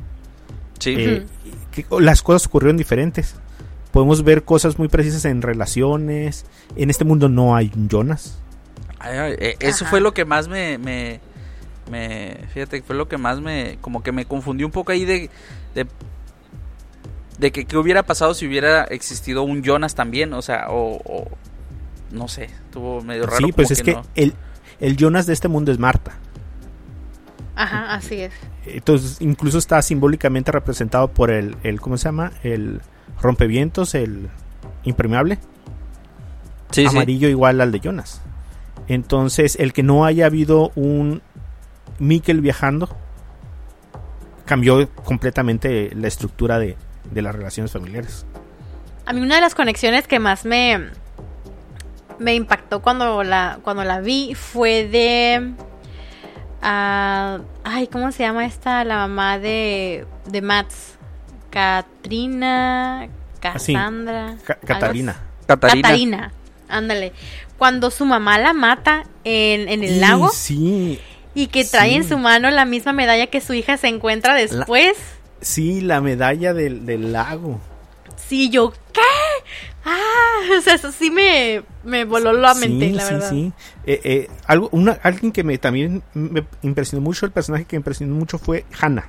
Sí. Eh, que las cosas ocurrieron diferentes. Podemos ver cosas muy precisas en relaciones. En este mundo no hay un Jonas. Ay, ay, eh, eso Ajá. fue lo que más me, me, me- Fíjate, fue lo que más me... Como que me confundió un poco ahí de... De, de que qué hubiera pasado si hubiera existido un Jonas también, o sea, o... o- no sé, estuvo medio raro. Sí, pues como es que no. el, el Jonas de este mundo es Marta. Ajá, así es. Entonces, incluso está simbólicamente representado por el, el ¿cómo se llama? El rompevientos, el impermeable, Sí, sí. amarillo igual al de Jonas. Entonces, el que no haya habido un Mikkel viajando cambió completamente la estructura de, de las relaciones familiares. A mí una de las conexiones que más me me impactó cuando la cuando la vi fue de ah, ay, ¿cómo se llama esta la mamá de de Mats? Katrina, Cassandra, Ca- algo Catalina. Catarina. Catarina, ándale. Cuando su mamá la mata en, en el lago Sí, y que trae sí. en su mano la misma medalla que su hija se encuentra después. sí, la medalla del, del lago. Sí, yo, [laughs] o sea, eso sí me, me voló la mente, sí, la sí, verdad. sí. Eh, eh, algo, una, alguien que me también me impresionó mucho, el personaje que me impresionó mucho fue Hannah.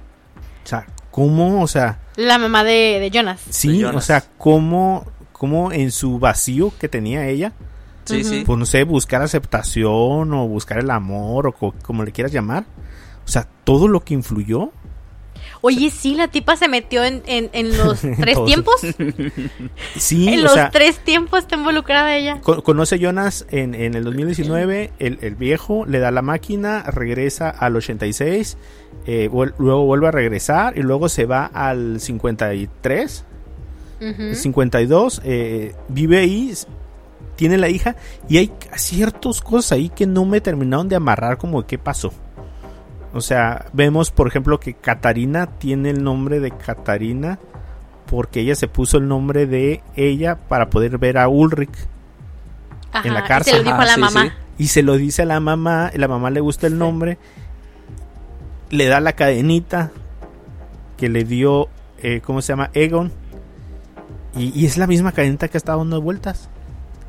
O sea, cómo, o sea, La mamá de, de Jonas. sí, Jonas. o sea, cómo, cómo en su vacío que tenía ella, Sí, sí. pues no sé, buscar aceptación o buscar el amor o co- como le quieras llamar. O sea, todo lo que influyó. Oye, sí, la tipa se metió en, en, en los [laughs] tres tiempos. [laughs] Sí, en o los sea, tres tiempos está involucrada ella. co- conoce a Jonas en, en el 2019, el, el viejo le da la máquina, regresa al 86, eh, vuel- luego vuelve a regresar y luego se va al 53, Ujú. 52, eh, vive ahí, tiene la hija y hay ciertas cosas ahí que no me terminaron de amarrar como de qué pasó. O sea, vemos por ejemplo que Catarina tiene el nombre de Catarina porque ella se puso el nombre de ella para poder ver a Ulrich Ajá, en la y cárcel. Se lo dijo a la mamá. sí. y se lo dice a la mamá, y la mamá le gusta el nombre, le da la cadenita que le dio, eh, ¿cómo se llama? Egon. Y, y es la misma cadenita que ha estado dando vueltas.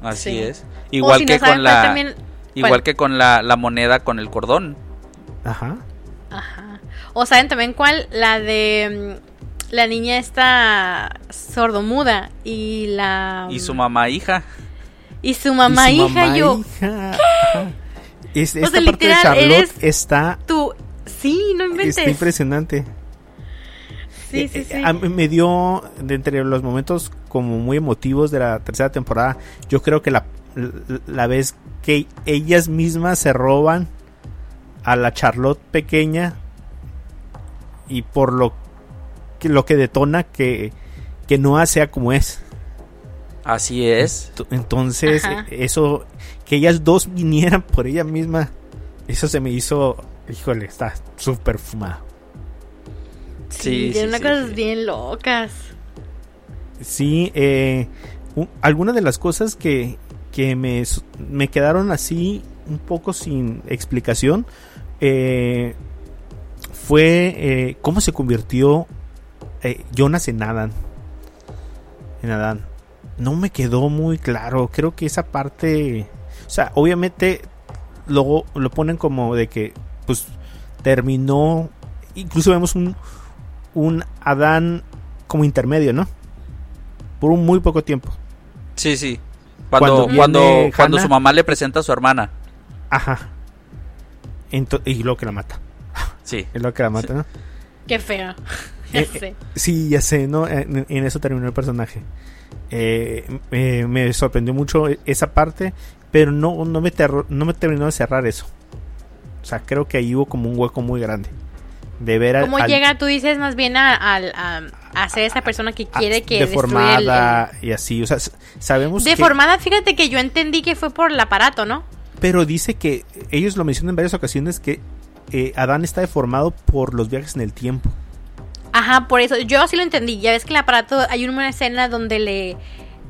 Así Sí. es. Igual si que no saben con cuál la también- igual que con la, la moneda con el cordón. Ajá. Ajá. O saben también cuál, la de mm, la niña esta sordomuda y la Y su mamá hija. y su mamá Y su hija mamá, yo hija. Es- esta sea, parte de Charlotte eres- está, tú sí no inventes está impresionante. sí sí Eh, sí a mí me dio de entre los momentos como muy emotivos de la tercera temporada. Yo creo que la, la vez que ellas mismas se roban a la Charlotte pequeña y por lo que lo que detona que que Noah sea como es. Así es. Ent- Entonces, Ajá. eso que ellas dos vinieran por ella misma, eso se me hizo, híjole, está súper fumado. sí, Sí, tiene sí, unas sí, cosas sí. bien locas Sí, eh, algunas de las cosas que, que me, me quedaron así un poco sin explicación eh, fue eh, cómo se convirtió eh, Jonas en Adán. En Adán. No me quedó muy claro. Creo que esa parte. O sea, obviamente luego lo ponen como de que pues terminó. Incluso vemos un, un Adán como intermedio, ¿no? Por un muy poco tiempo. Sí, sí. Cuando Cuando cuando cuando su mamá le presenta a su hermana. Ajá. Y luego que la mata. Sí. Es lo que la mata, ¿no? qué feo [laughs] ya Eh, sé Sí, ya sé, ¿no? En, en eso terminó el personaje. Eh, eh, me sorprendió mucho esa parte, pero no, no, me terro- no me terminó de cerrar eso. O sea, creo que ahí hubo como un hueco muy grande. De ver cómo al- llega tú dices más bien a, a, a ser esa persona que a- quiere que destruya el- el- deformada y así. O sea, sabemos que... deformada fíjate que yo entendí que fue por el aparato no Pero dice que ellos lo mencionan en varias ocasiones que eh, Adán está deformado por los viajes en el tiempo. Ajá, por eso, yo sí lo entendí. Ya ves que el aparato, hay una escena donde le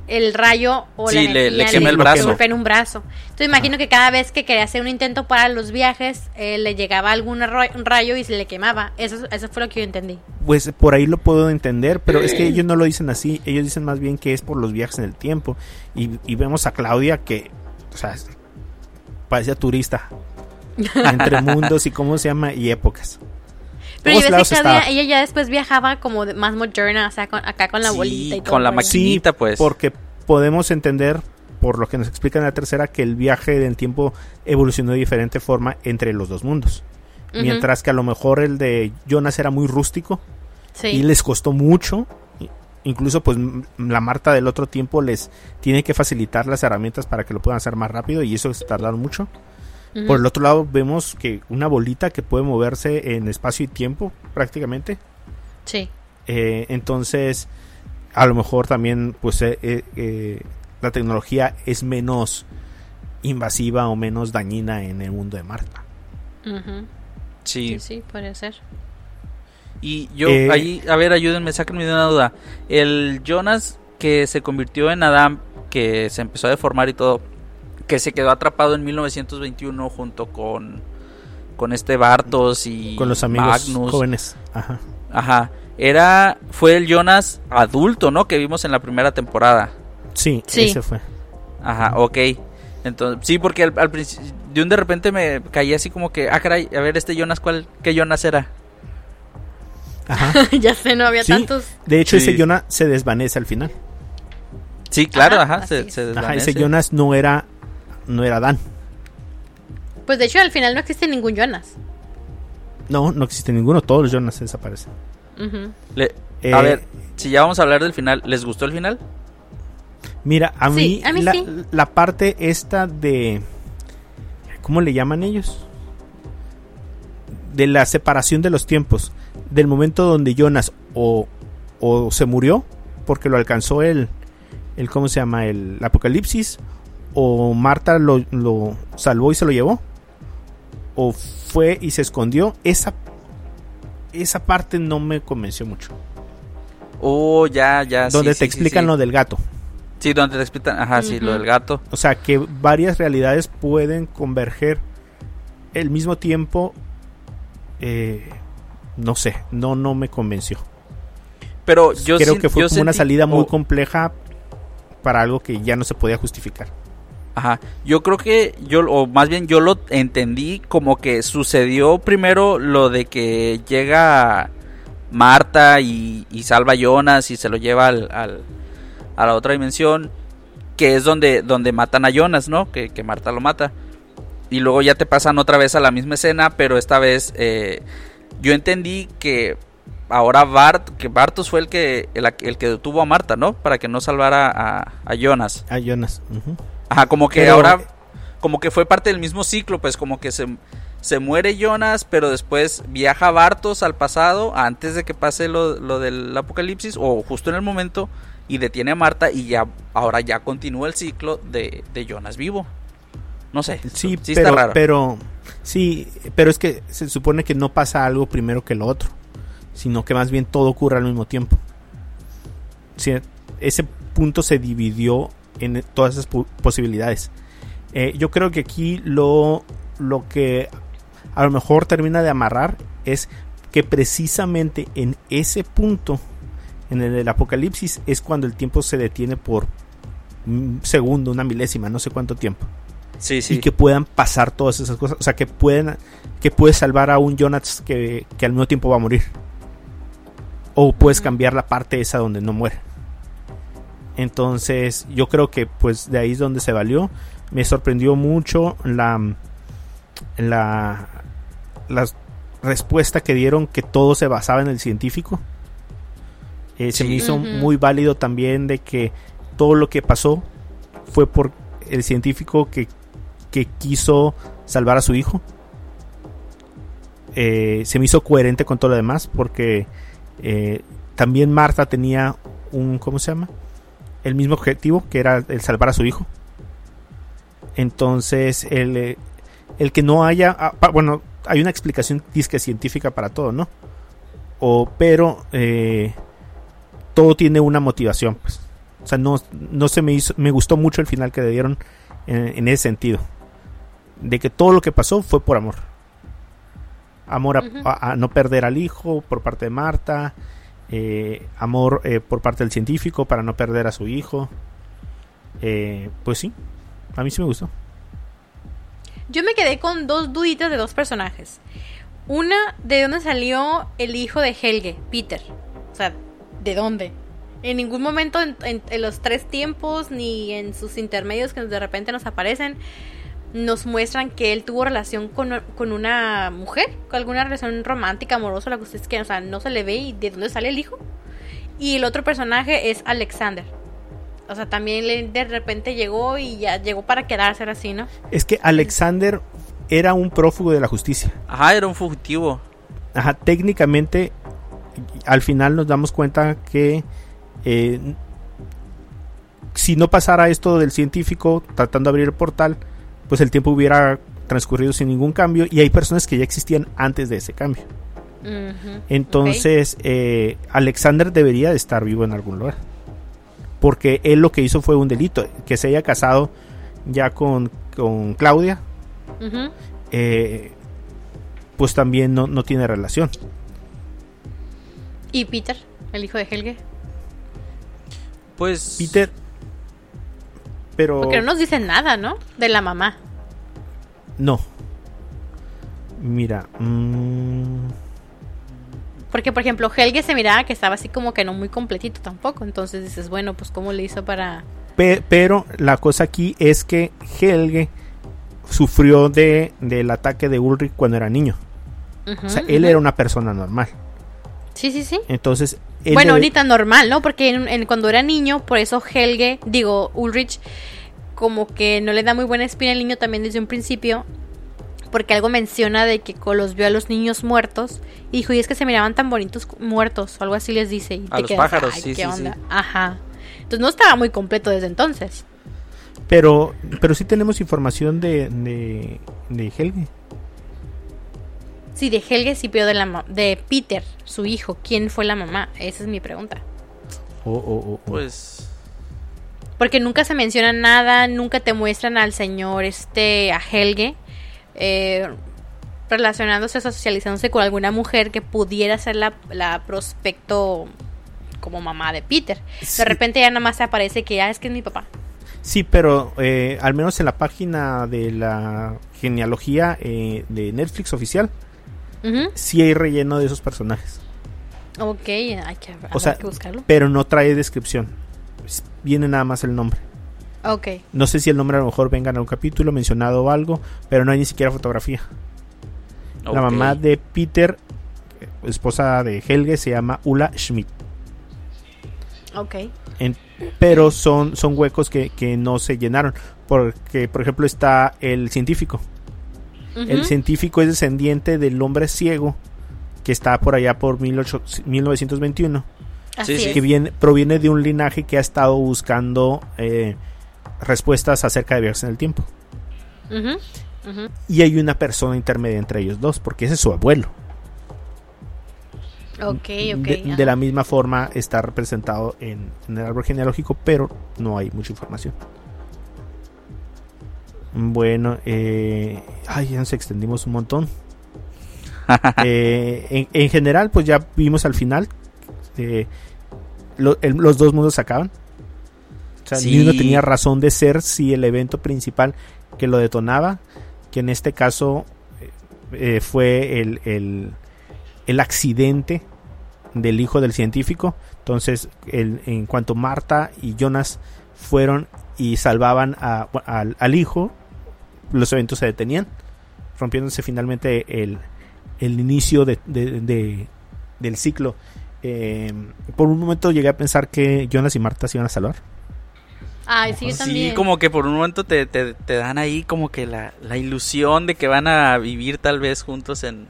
el rayo o Sí, la le- energía le quema el le brazo. golpea en un brazo. Entonces imagino que cada vez que quería hacer un intento para los viajes, eh, le llegaba algún rayo y se le quemaba. Eso, eso fue lo que yo entendí. Pues por ahí lo puedo entender, pero es que ellos no lo dicen así, ellos dicen más bien que es por los viajes en el tiempo. Y, y vemos a Claudia que, o sea, parecía turista. entre [laughs] mundos y cómo se llama y épocas. Pero yo ves que estaba. ella ya después viajaba como de- más moderna, o sea, con- acá con la Sí, bolita y todo. con la. Maquinita, pues. porque podemos entender por lo que nos explica en la tercera que el viaje del tiempo evolucionó de diferente forma entre los dos mundos. Mientras que a lo mejor el de Jonas era muy rústico sí. y les costó mucho. Incluso pues la Marta del otro tiempo les tiene que facilitar las herramientas para que lo puedan hacer más rápido y eso se tardaron mucho. Por el otro lado vemos que una bolita que puede moverse en espacio y tiempo prácticamente. Sí. Eh, entonces a lo mejor también pues eh, eh, eh, la tecnología es menos invasiva o menos dañina en el mundo de Marta. Sí. Sí, sí, puede ser. Y yo, Eh, ahí, a ver, ayúdenme, sáquenme de una duda. El Jonas que se convirtió en Adam, que se empezó a deformar y todo, que se quedó atrapado en 1921 junto con, con este Bartos y Con los amigos Magnus. jóvenes. Ajá. Ajá. Era, fue el Jonas adulto, ¿no? Que vimos en la primera temporada. Sí, Sí. ese fue. Ajá, ok. Entonces, sí, porque al, al principio, de un de repente me caí así como que, ah, caray, a ver, este Jonas, ¿cuál, qué Jonas era? Ajá. [laughs] ya sé, no había Sí. tantos. De hecho, Sí. ese Jonas se desvanece al final. Sí, claro, Ajá, ajá, se, se Ajá, desvanece. ese Jonas no era no era Dan. Pues de hecho al final no existe ningún Jonas. No, no existe ninguno, todos los Jonas desaparecen. Ujú. Le- Eh, a ver, si ya vamos a hablar del final, ¿les gustó el final? Mira, a Sí, mí, a mí la, sí. la parte esta de... ¿Cómo le llaman ellos? De la separación de los tiempos. Del momento donde Jonas o, o se murió porque lo alcanzó el, el ¿cómo se llama? El apocalipsis. O Marta lo, lo salvó y se lo llevó. O fue y se escondió. Esa, esa parte no me convenció mucho. Oh, ya, ya. donde sí, te sí, explican sí. lo del gato. Sí, donde te explican, ajá, sí, lo del gato. O sea, que varias realidades pueden converger el mismo tiempo. eh, no sé, no, no me convenció. Pero yo Creo que fue como una salida muy oh, compleja para algo que ya no se podía justificar. Ajá, yo creo que yo, o más bien yo lo entendí como que sucedió primero lo de que llega Marta y, y salva a Jonas y se lo lleva al, al- a la otra dimensión, que es donde, donde matan a Jonas, ¿no? Que, que Marta lo mata. Y luego ya te pasan otra vez a la misma escena, pero esta vez eh, yo entendí que ahora Bart, que Bartos fue el que, el, el que detuvo a Marta, ¿no? Para que no salvara a, a Jonas. A Jonas. Ajá, como que Pero- ahora, como que fue parte del mismo ciclo, pues como que se, se muere Jonas, pero después viaja Bartos al pasado, antes de que pase lo, lo del apocalipsis, o justo en el momento, y detiene a Marta, y ya, ahora ya continúa el ciclo de, de Jonas vivo. No sé, Sí, sí pero, está raro. pero sí, pero es que se supone que no pasa algo primero que lo otro, sino que más bien todo ocurre al mismo tiempo. Sí, ese punto se dividió en todas esas posibilidades. Eh, yo creo que aquí lo, lo que a lo mejor termina de amarrar es que precisamente en ese punto, en el del apocalipsis, es cuando el tiempo se detiene por un segundo, una milésima, no sé cuánto tiempo sí, sí. y que puedan pasar todas esas cosas. O sea, que pueden que puedes salvar a un Jonas que, que al mismo tiempo va a morir. O puedes cambiar la parte esa donde no muere. Entonces, yo creo que pues de ahí es donde se valió. Me sorprendió mucho la la la respuesta que dieron que todo se basaba en el científico. Eh, se me hizo muy válido también de que todo lo que pasó fue por el científico que, que quiso salvar a su hijo. Eh, se me hizo coherente con todo lo demás porque eh, también Marta tenía un, ¿cómo se llama? El mismo objetivo que era el salvar a su hijo. Entonces, el, eh, el que no haya, ah, bueno, hay una explicación disque científica para todo, ¿no? O, pero todo tiene una motivación, pues. O sea, no, no se me hizo, me gustó mucho el final que le dieron en ese sentido. De que todo lo que pasó fue por amor. Amor a, Ujú. a- a no perder al hijo por parte de Marta. eh, amor eh, por parte del científico para no perder a su hijo. Eh, pues sí, a mí sí me gustó. Yo me quedé con dos duditas de dos personajes. Una, ¿de dónde salió el hijo de Helge, Peter? O sea, ¿de dónde? En ningún momento en, en- en los tres tiempos ni en sus intermedios que de repente nos aparecen nos muestran que él tuvo relación con, con una mujer, con alguna relación romántica, amorosa, lo que ustedes quieran. O sea, no se le ve y de dónde sale el hijo. Y el otro personaje es Alexander. O sea, también le- de repente llegó y ya llegó para quedarse era así, ¿no? Es que Alexander era un prófugo de la justicia. Ajá, era un fugitivo. Ajá, técnicamente, al final nos damos cuenta que eh, si no pasara esto del científico tratando de abrir el portal, pues el tiempo hubiera transcurrido sin ningún cambio y hay personas que ya existían antes de ese cambio. Entonces, eh, Alexander debería de estar vivo en algún lugar. Porque él lo que hizo fue un delito, que se haya casado ya con, con Claudia, eh, pues también no, no tiene relación. ¿Y Peter, el hijo de Helge? Pues. Peter, pero Porque no nos dicen nada, ¿no? De la mamá. no. Mira, mm, Porque, por ejemplo, Helge se miraba que estaba así como que no muy completito tampoco. Entonces dices, bueno, pues ¿cómo le hizo para...? pe- pero la cosa aquí es que Helge sufrió de, del ataque de Ulrich cuando era niño. O sea, él era una persona normal. Sí, sí, sí. Entonces, Bueno, ni tan normal, ¿no? Porque en- en- cuando era niño, por eso Helge, digo, Ulrich, como que no le da muy buena espina al niño también desde un principio. Porque algo menciona de que los vio a los niños muertos. Y dijo, y es que se miraban tan bonitos muertos, o algo así les dice. Y A te los quedas, pájaros, "Ay, sí, ¿qué sí, onda?". sí. Ajá. Entonces no estaba muy completo desde entonces. pero, pero sí tenemos información de, de, de Helge. Sí, de Helge sí, pero de, la de Peter, su hijo. ¿Quién fue la mamá? Esa es mi pregunta. O- o- o- o- Pues. Porque nunca se menciona nada, nunca te muestran al señor, este, a Helge, eh, relacionándose o socializándose con alguna mujer que pudiera ser la, la prospecto como mamá de Peter. Sí. De repente ya nada más aparece que ya es que es mi papá. Sí, pero eh, al menos en la página de la genealogía eh, de Netflix oficial, Ujú. sí hay relleno de esos personajes. Ok, hay que, O habrá sea, que buscarlo. pero no trae descripción. Es- Viene nada más el nombre. Ok, No sé si el nombre a lo mejor venga en un capítulo mencionado o algo, pero no hay ni siquiera fotografía. La mamá de Peter, esposa de Helge, se llama Ulla Schmidt. ok. En- pero son, son huecos que, que no se llenaron. Porque, por ejemplo, está el científico. El científico es descendiente del hombre ciego que está por allá por 18 1921. Así sí. es. Que viene, proviene de un linaje que ha estado buscando eh, respuestas acerca de viajes en el tiempo. Y hay una persona intermedia entre ellos dos, porque ese es su abuelo. Ok, ok. de, la misma forma está representado en, en el árbol genealógico, pero no hay mucha información. Bueno, eh, ay, ya nos extendimos un montón. [laughs] Eh, en, en general, pues ya vimos al final. eh, lo- el- los dos mundos se acaban. O sea, Sí. ni uno tenía razón de ser si el evento principal que lo detonaba, que en este caso eh, fue el, el, el accidente del hijo del científico. Entonces, el- en cuanto Marta y Jonas fueron y salvaban a- al, al hijo, los eventos se detenían, rompiéndose finalmente el, el inicio de, de- de- del ciclo. Eh, por un momento llegué a pensar que Jonas y Marta se iban a salvar. Ay, sí, yo también. Sí, como que por un momento te, te, te dan ahí como que la, la ilusión de que van a vivir tal vez juntos en,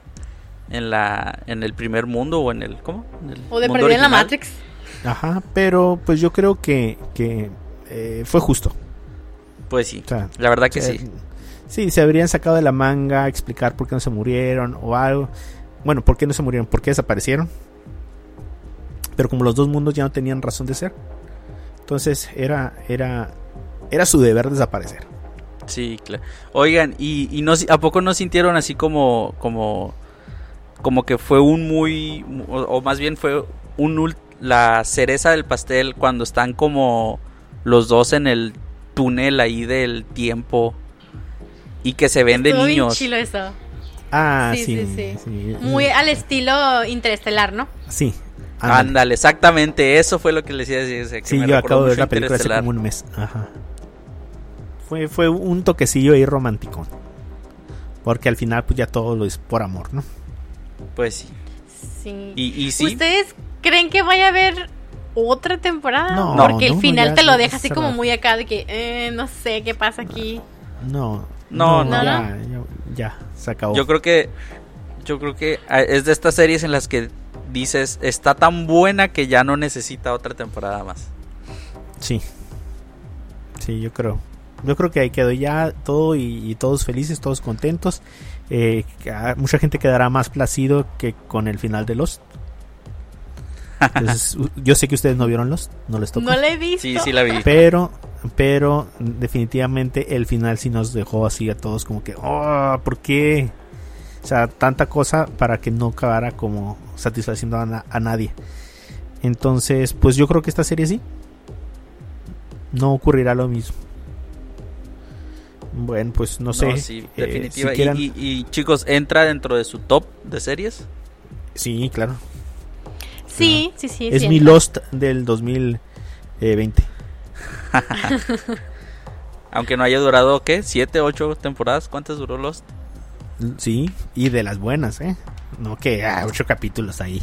en la en el primer mundo o en el ¿cómo? En el O de mundo perder en la. Matrix. Ajá, pero pues yo creo que, que eh, fue justo. Pues sí, O sea, la verdad que O sea, sí. Sí, se habrían sacado de la manga explicar por qué no se murieron o algo. Bueno, ¿por qué no se murieron? ¿Por qué desaparecieron? Pero como los dos mundos ya no tenían razón de ser, entonces era era era su deber desaparecer. Sí, claro. Oigan, y, no a poco no sintieron así como como como que fue un muy o, más bien fue un ul- la cereza del pastel cuando están como los dos en el túnel ahí del tiempo y que se ven de Estuvo bien niños. chilo eso. Ah, Sí, sí, sí, sí. sí. Muy al estilo interestelar, ¿no? Sí. ándale. Exactamente, eso fue lo que les iba a decir. que Sí, me yo acabo de ver la película hace como un mes. Ajá. Fue, fue un toquecillo ahí romántico. Porque al final pues ya todo lo es por amor, ¿no? Pues sí. Sí. Y, y sí, ¿Ustedes creen que vaya a haber otra temporada? No, Porque no, el final ya te lo deja así como muy acá de que eh, no sé qué pasa aquí. No. No, no. Ya, ya, ya, se acabó. yo creo que yo creo que ah, es de estas series en las que dices está tan buena que ya no necesita otra temporada más. Sí. Sí, yo creo. Yo creo que ahí quedó ya todo y, y todos felices, todos contentos. Eh, ah, mucha gente quedará más placido que con el final de Lost. [laughs] Entonces, yo sé que ustedes no vieron Lost, no les tocó. No la he visto. Sí, sí la vi. Pero, pero definitivamente el final sí nos dejó así a todos como que, oh, ¿por qué? O sea, tanta cosa para que no acabara como satisfaciendo a, na- a nadie. Entonces, pues yo creo que esta serie sí. No ocurrirá lo mismo. Bueno, pues no sé. No, sí, eh, definitiva. si Y- quieran- y, y, chicos, ¿entra dentro de su top de series? Sí, claro. Sí, sí, sí. es sí mi entra. Lost del 2020. [laughs] Aunque no haya durado, ¿qué? ¿Siete, ocho temporadas? ¿Cuántas duró Lost? Sí, y de las buenas, ¿eh? No que ah, ocho capítulos ahí.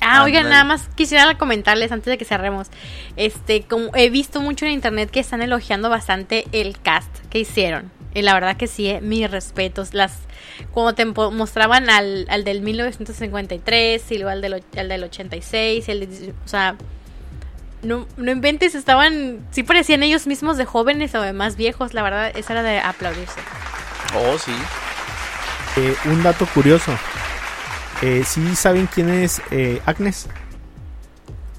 Ah, oigan, nada más quisiera comentarles antes de que cerremos. Este, como he visto mucho en internet que están elogiando bastante el cast que hicieron. Y la verdad que sí, eh, mis respetos. Las cuando te mostraban al, al del 1953 y luego al del, al del 86, el, de- o sea, no, no inventes, estaban, sí parecían ellos mismos de jóvenes o de más viejos, la verdad, esa era de aplaudirse. Oh, sí. Eh, un dato curioso. Eh, ¿Sí saben quién es eh, Agnes?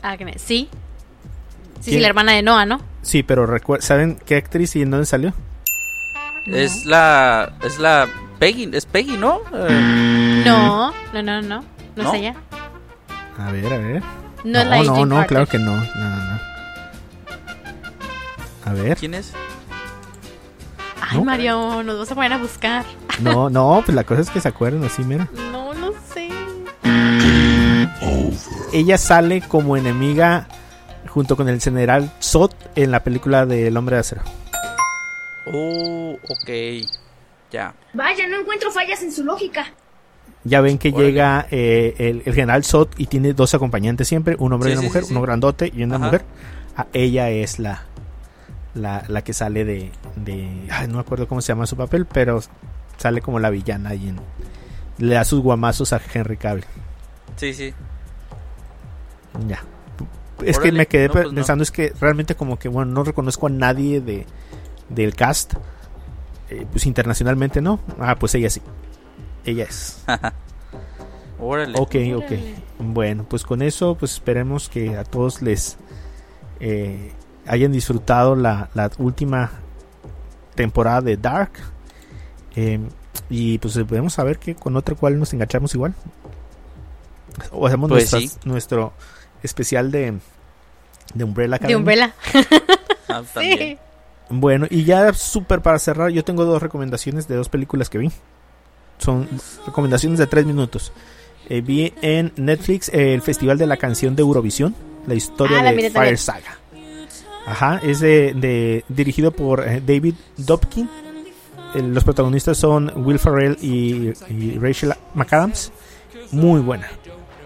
Agnes, sí. Sí, sí, la hermana de Noah, ¿no? Sí, pero recuer- ¿saben qué actriz y en dónde salió? Es la. Es la. Peggy. Es Peggy, ¿no? Eh, No, no, no, no, no ¿No? es ella. A ver, a ver. No, es la no, no, Carter. claro que no. No, no, no. A ver. ¿Quién es? Ay, ¿No? Mario, nos vas a poner a buscar. No, no, pues la cosa es que se acuerdan así, mira. No, no sé. Ella sale como enemiga junto con el general Zod en la película de El Hombre de Acero. Oh, ok. Ya. Vaya, no encuentro fallas en su lógica. Ya ven que Órale. llega eh, el, el general Zod y tiene dos acompañantes siempre, un hombre Sí, y una sí, mujer, sí, uno grandote y una Ajá. mujer. Ah, ella es la, la, la que sale de, de... ay, no me acuerdo cómo se llama su papel, pero sale como la villana y en- le da sus guamazos a Henry Cavill. Sí, sí. Ya. Es que me quedé no, pues no. pensando, es que realmente como que, bueno, no reconozco a nadie de, del cast. Eh, pues internacionalmente no. Ah, pues ella sí. Ella es. [laughs] Órale. Ok, ok. Bueno, pues con eso, pues esperemos que a todos les eh, hayan disfrutado la, la última temporada de Dark. Eh, y pues podemos saber que con otra cual nos enganchamos igual. O hacemos Pues nuestras- sí. nuestro especial de, de Umbrella De. Umbrella. Ah, [laughs] Sí. Bueno, y ya súper para cerrar, yo tengo dos recomendaciones de dos películas que vi. Son recomendaciones de tres minutos. Eh, vi en Netflix eh, el Festival de la Canción de Eurovisión, la historia Ah, la de Fire. Saga. Ajá, es de, de- dirigido por eh, David Dobkin. Eh, los protagonistas son Will Ferrell y, y Rachel McAdams. Muy buena,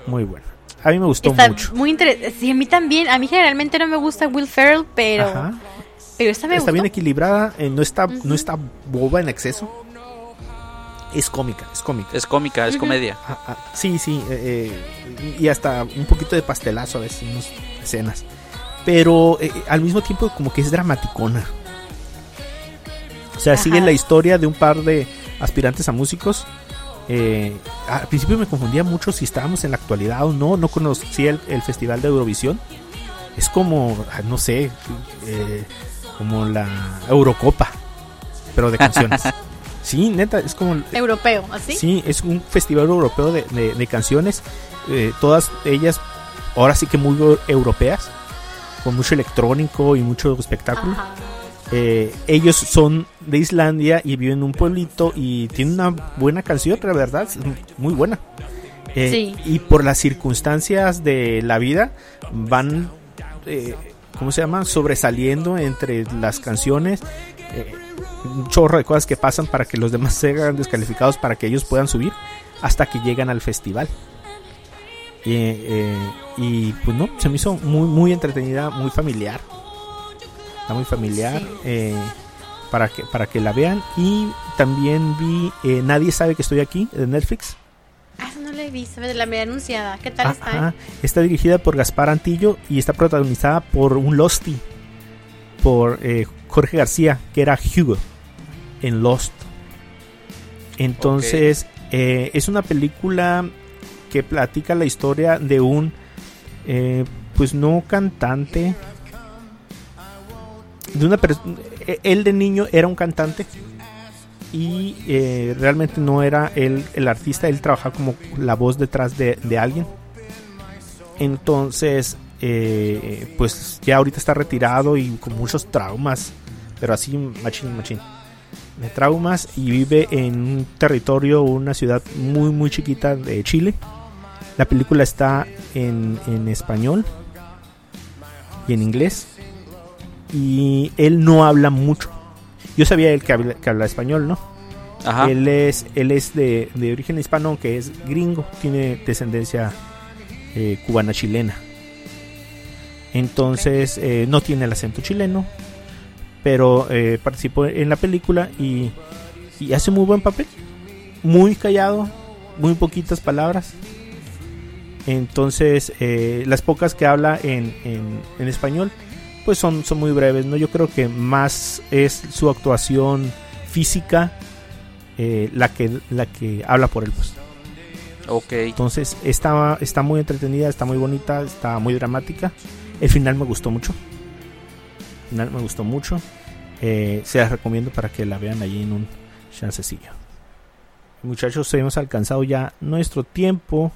muy buena. A mí me gustó Está mucho. muy interesante. Sí, a mí también. A mí generalmente no me gusta Will Ferrell, pero, Ajá. pero esta me está gustó. bien equilibrada, eh, no está no Ujú. está boba en exceso. Es cómica, es cómica. Es cómica, es comedia. Ah, ah, sí, sí, eh, eh, y hasta un poquito de pastelazo a veces en unas escenas. Pero eh, al mismo tiempo como que es dramaticona. O sea, Ajá. sigue la historia de un par de aspirantes a músicos. Eh, al principio me confundía mucho si estábamos en la actualidad o no. No conocía el, el Festival de Eurovisión. Es como, ah, no sé, eh, como la Eurocopa, pero de canciones. [laughs] sí, neta, es como Europeo, ¿así? Sí, es un festival europeo de, de- de canciones. eh, todas ellas, ahora sí que muy eu- europeas. Con mucho electrónico y mucho espectáculo. Eh, ellos son de Islandia y viven en un pueblito y tienen una buena canción, la verdad, muy buena. Eh, Sí. Y por las circunstancias de la vida van, eh, ¿cómo se llama? Sobresaliendo entre las canciones. Un chorro de cosas que pasan para que los demás sean descalificados para que ellos puedan subir hasta que llegan al festival. Eh, eh, y pues no, se me hizo muy, muy entretenida, muy familiar. Está muy familiar. Eh, para, que, para que la vean. Y también vi eh, Nadie sabe que estoy aquí de Netflix. Ah, no la he visto, la media anunciada. ¿Qué tal está? Ajá. eh? Está dirigida por Gaspar Antillo y está protagonizada por un Losty. Por eh, Jorge García, que era Hugo en Lost. Entonces, eh, es una película que platica la historia de un, eh, pues no cantante, de una persona, él de niño era un cantante y eh, realmente no era él el artista, él trabajaba como la voz detrás de, alguien. Entonces, eh, pues ya ahorita está retirado y con muchos traumas, pero así machín, machín. De traumas y vive en un territorio, una ciudad muy, muy chiquita de Chile. La película está en, en español y en inglés. Y él no habla mucho. Yo sabía él que habla, que habla español, ¿no? Ajá. Él es, él es de, de origen hispano, aunque es gringo, tiene descendencia eh, cubana-chilena. Entonces eh, no tiene el acento chileno, pero eh, participó en la película y, y hace muy buen papel. Muy callado, muy poquitas palabras. Entonces, eh, las pocas que habla en, en- en español, pues son, son muy breves, ¿no? Yo creo que más es su actuación física eh, la, que, la que habla por él, pues. Ok. Entonces, está, está muy entretenida, está muy bonita, está muy dramática. El final me gustó mucho. El final me gustó mucho. Eh, se las recomiendo para que la vean allí en un chancecillo. Muchachos, hemos alcanzado ya nuestro tiempo.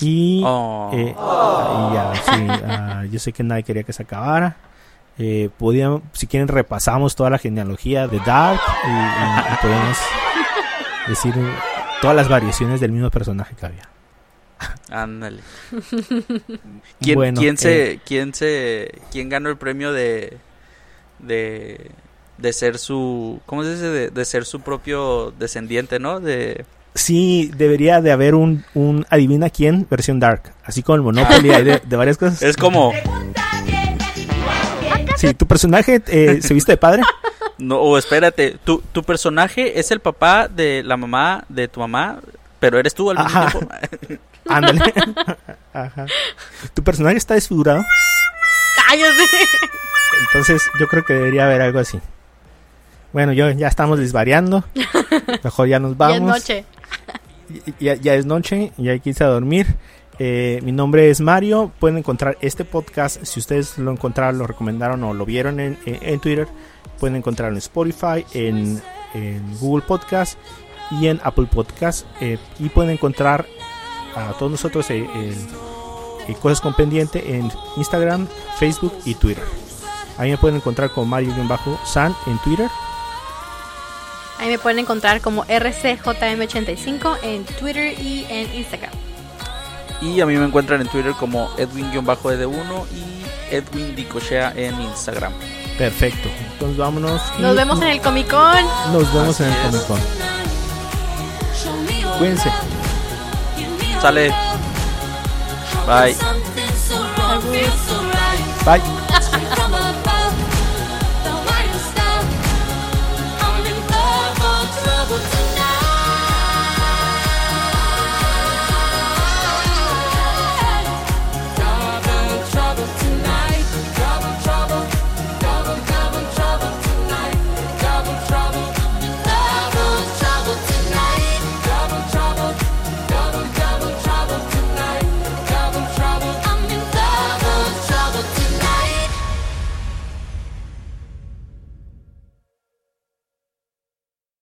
Y Oh. eh, y ya, sí, ah, yo sé que nadie quería que se acabara. Eh, podíamos, si quieren, repasamos toda la genealogía de Dark y, y- y podemos decir todas las variaciones del mismo personaje que había. Ándale. ¿Quién, Bueno, quién se, eh, quién se, quién ganó el premio de, de, de ser su, ¿cómo se dice? De, de ser su propio descendiente, ¿no? De, Sí, debería de haber un, un adivina quién versión Dark, así como el Monopoly hay de, de varias cosas. es como, Sí, tu personaje eh, se viste de padre. no, o espérate, tu, tu personaje es el papá de la mamá de tu mamá, pero eres tú al mismo Ajá. tiempo. [laughs] Ándale. [laughs] Ajá. Tu personaje está desfigurado. ¡Cállate! Entonces yo creo que debería haber algo así. Bueno, yo ya estamos desvariando. [laughs] Mejor ya nos Y es vamos. noche. Ya, ya es noche, ya hay que irse a dormir. Eh, mi nombre es Mario. Pueden encontrar este podcast. Si ustedes lo encontraron, lo recomendaron o lo vieron en, en- en Twitter, pueden encontrarlo en Spotify, en, en Google Podcast y en Apple Podcast. Eh, y pueden encontrar a todos nosotros eh, en Cosas con Pendiente en Instagram, Facebook y Twitter. Ahí me pueden encontrar como Mario-San en Twitter. Ahí me pueden encontrar como RCJM85 en Twitter y en Instagram. Y a mí me encuentran en Twitter como Edwin-ED1 y Edwin Dicochea en Instagram. Perfecto. Entonces vámonos. y Nos vemos en el Comic Con. Nos vemos en el. Comic Con. Cuídense. Sale. Bye. Bye.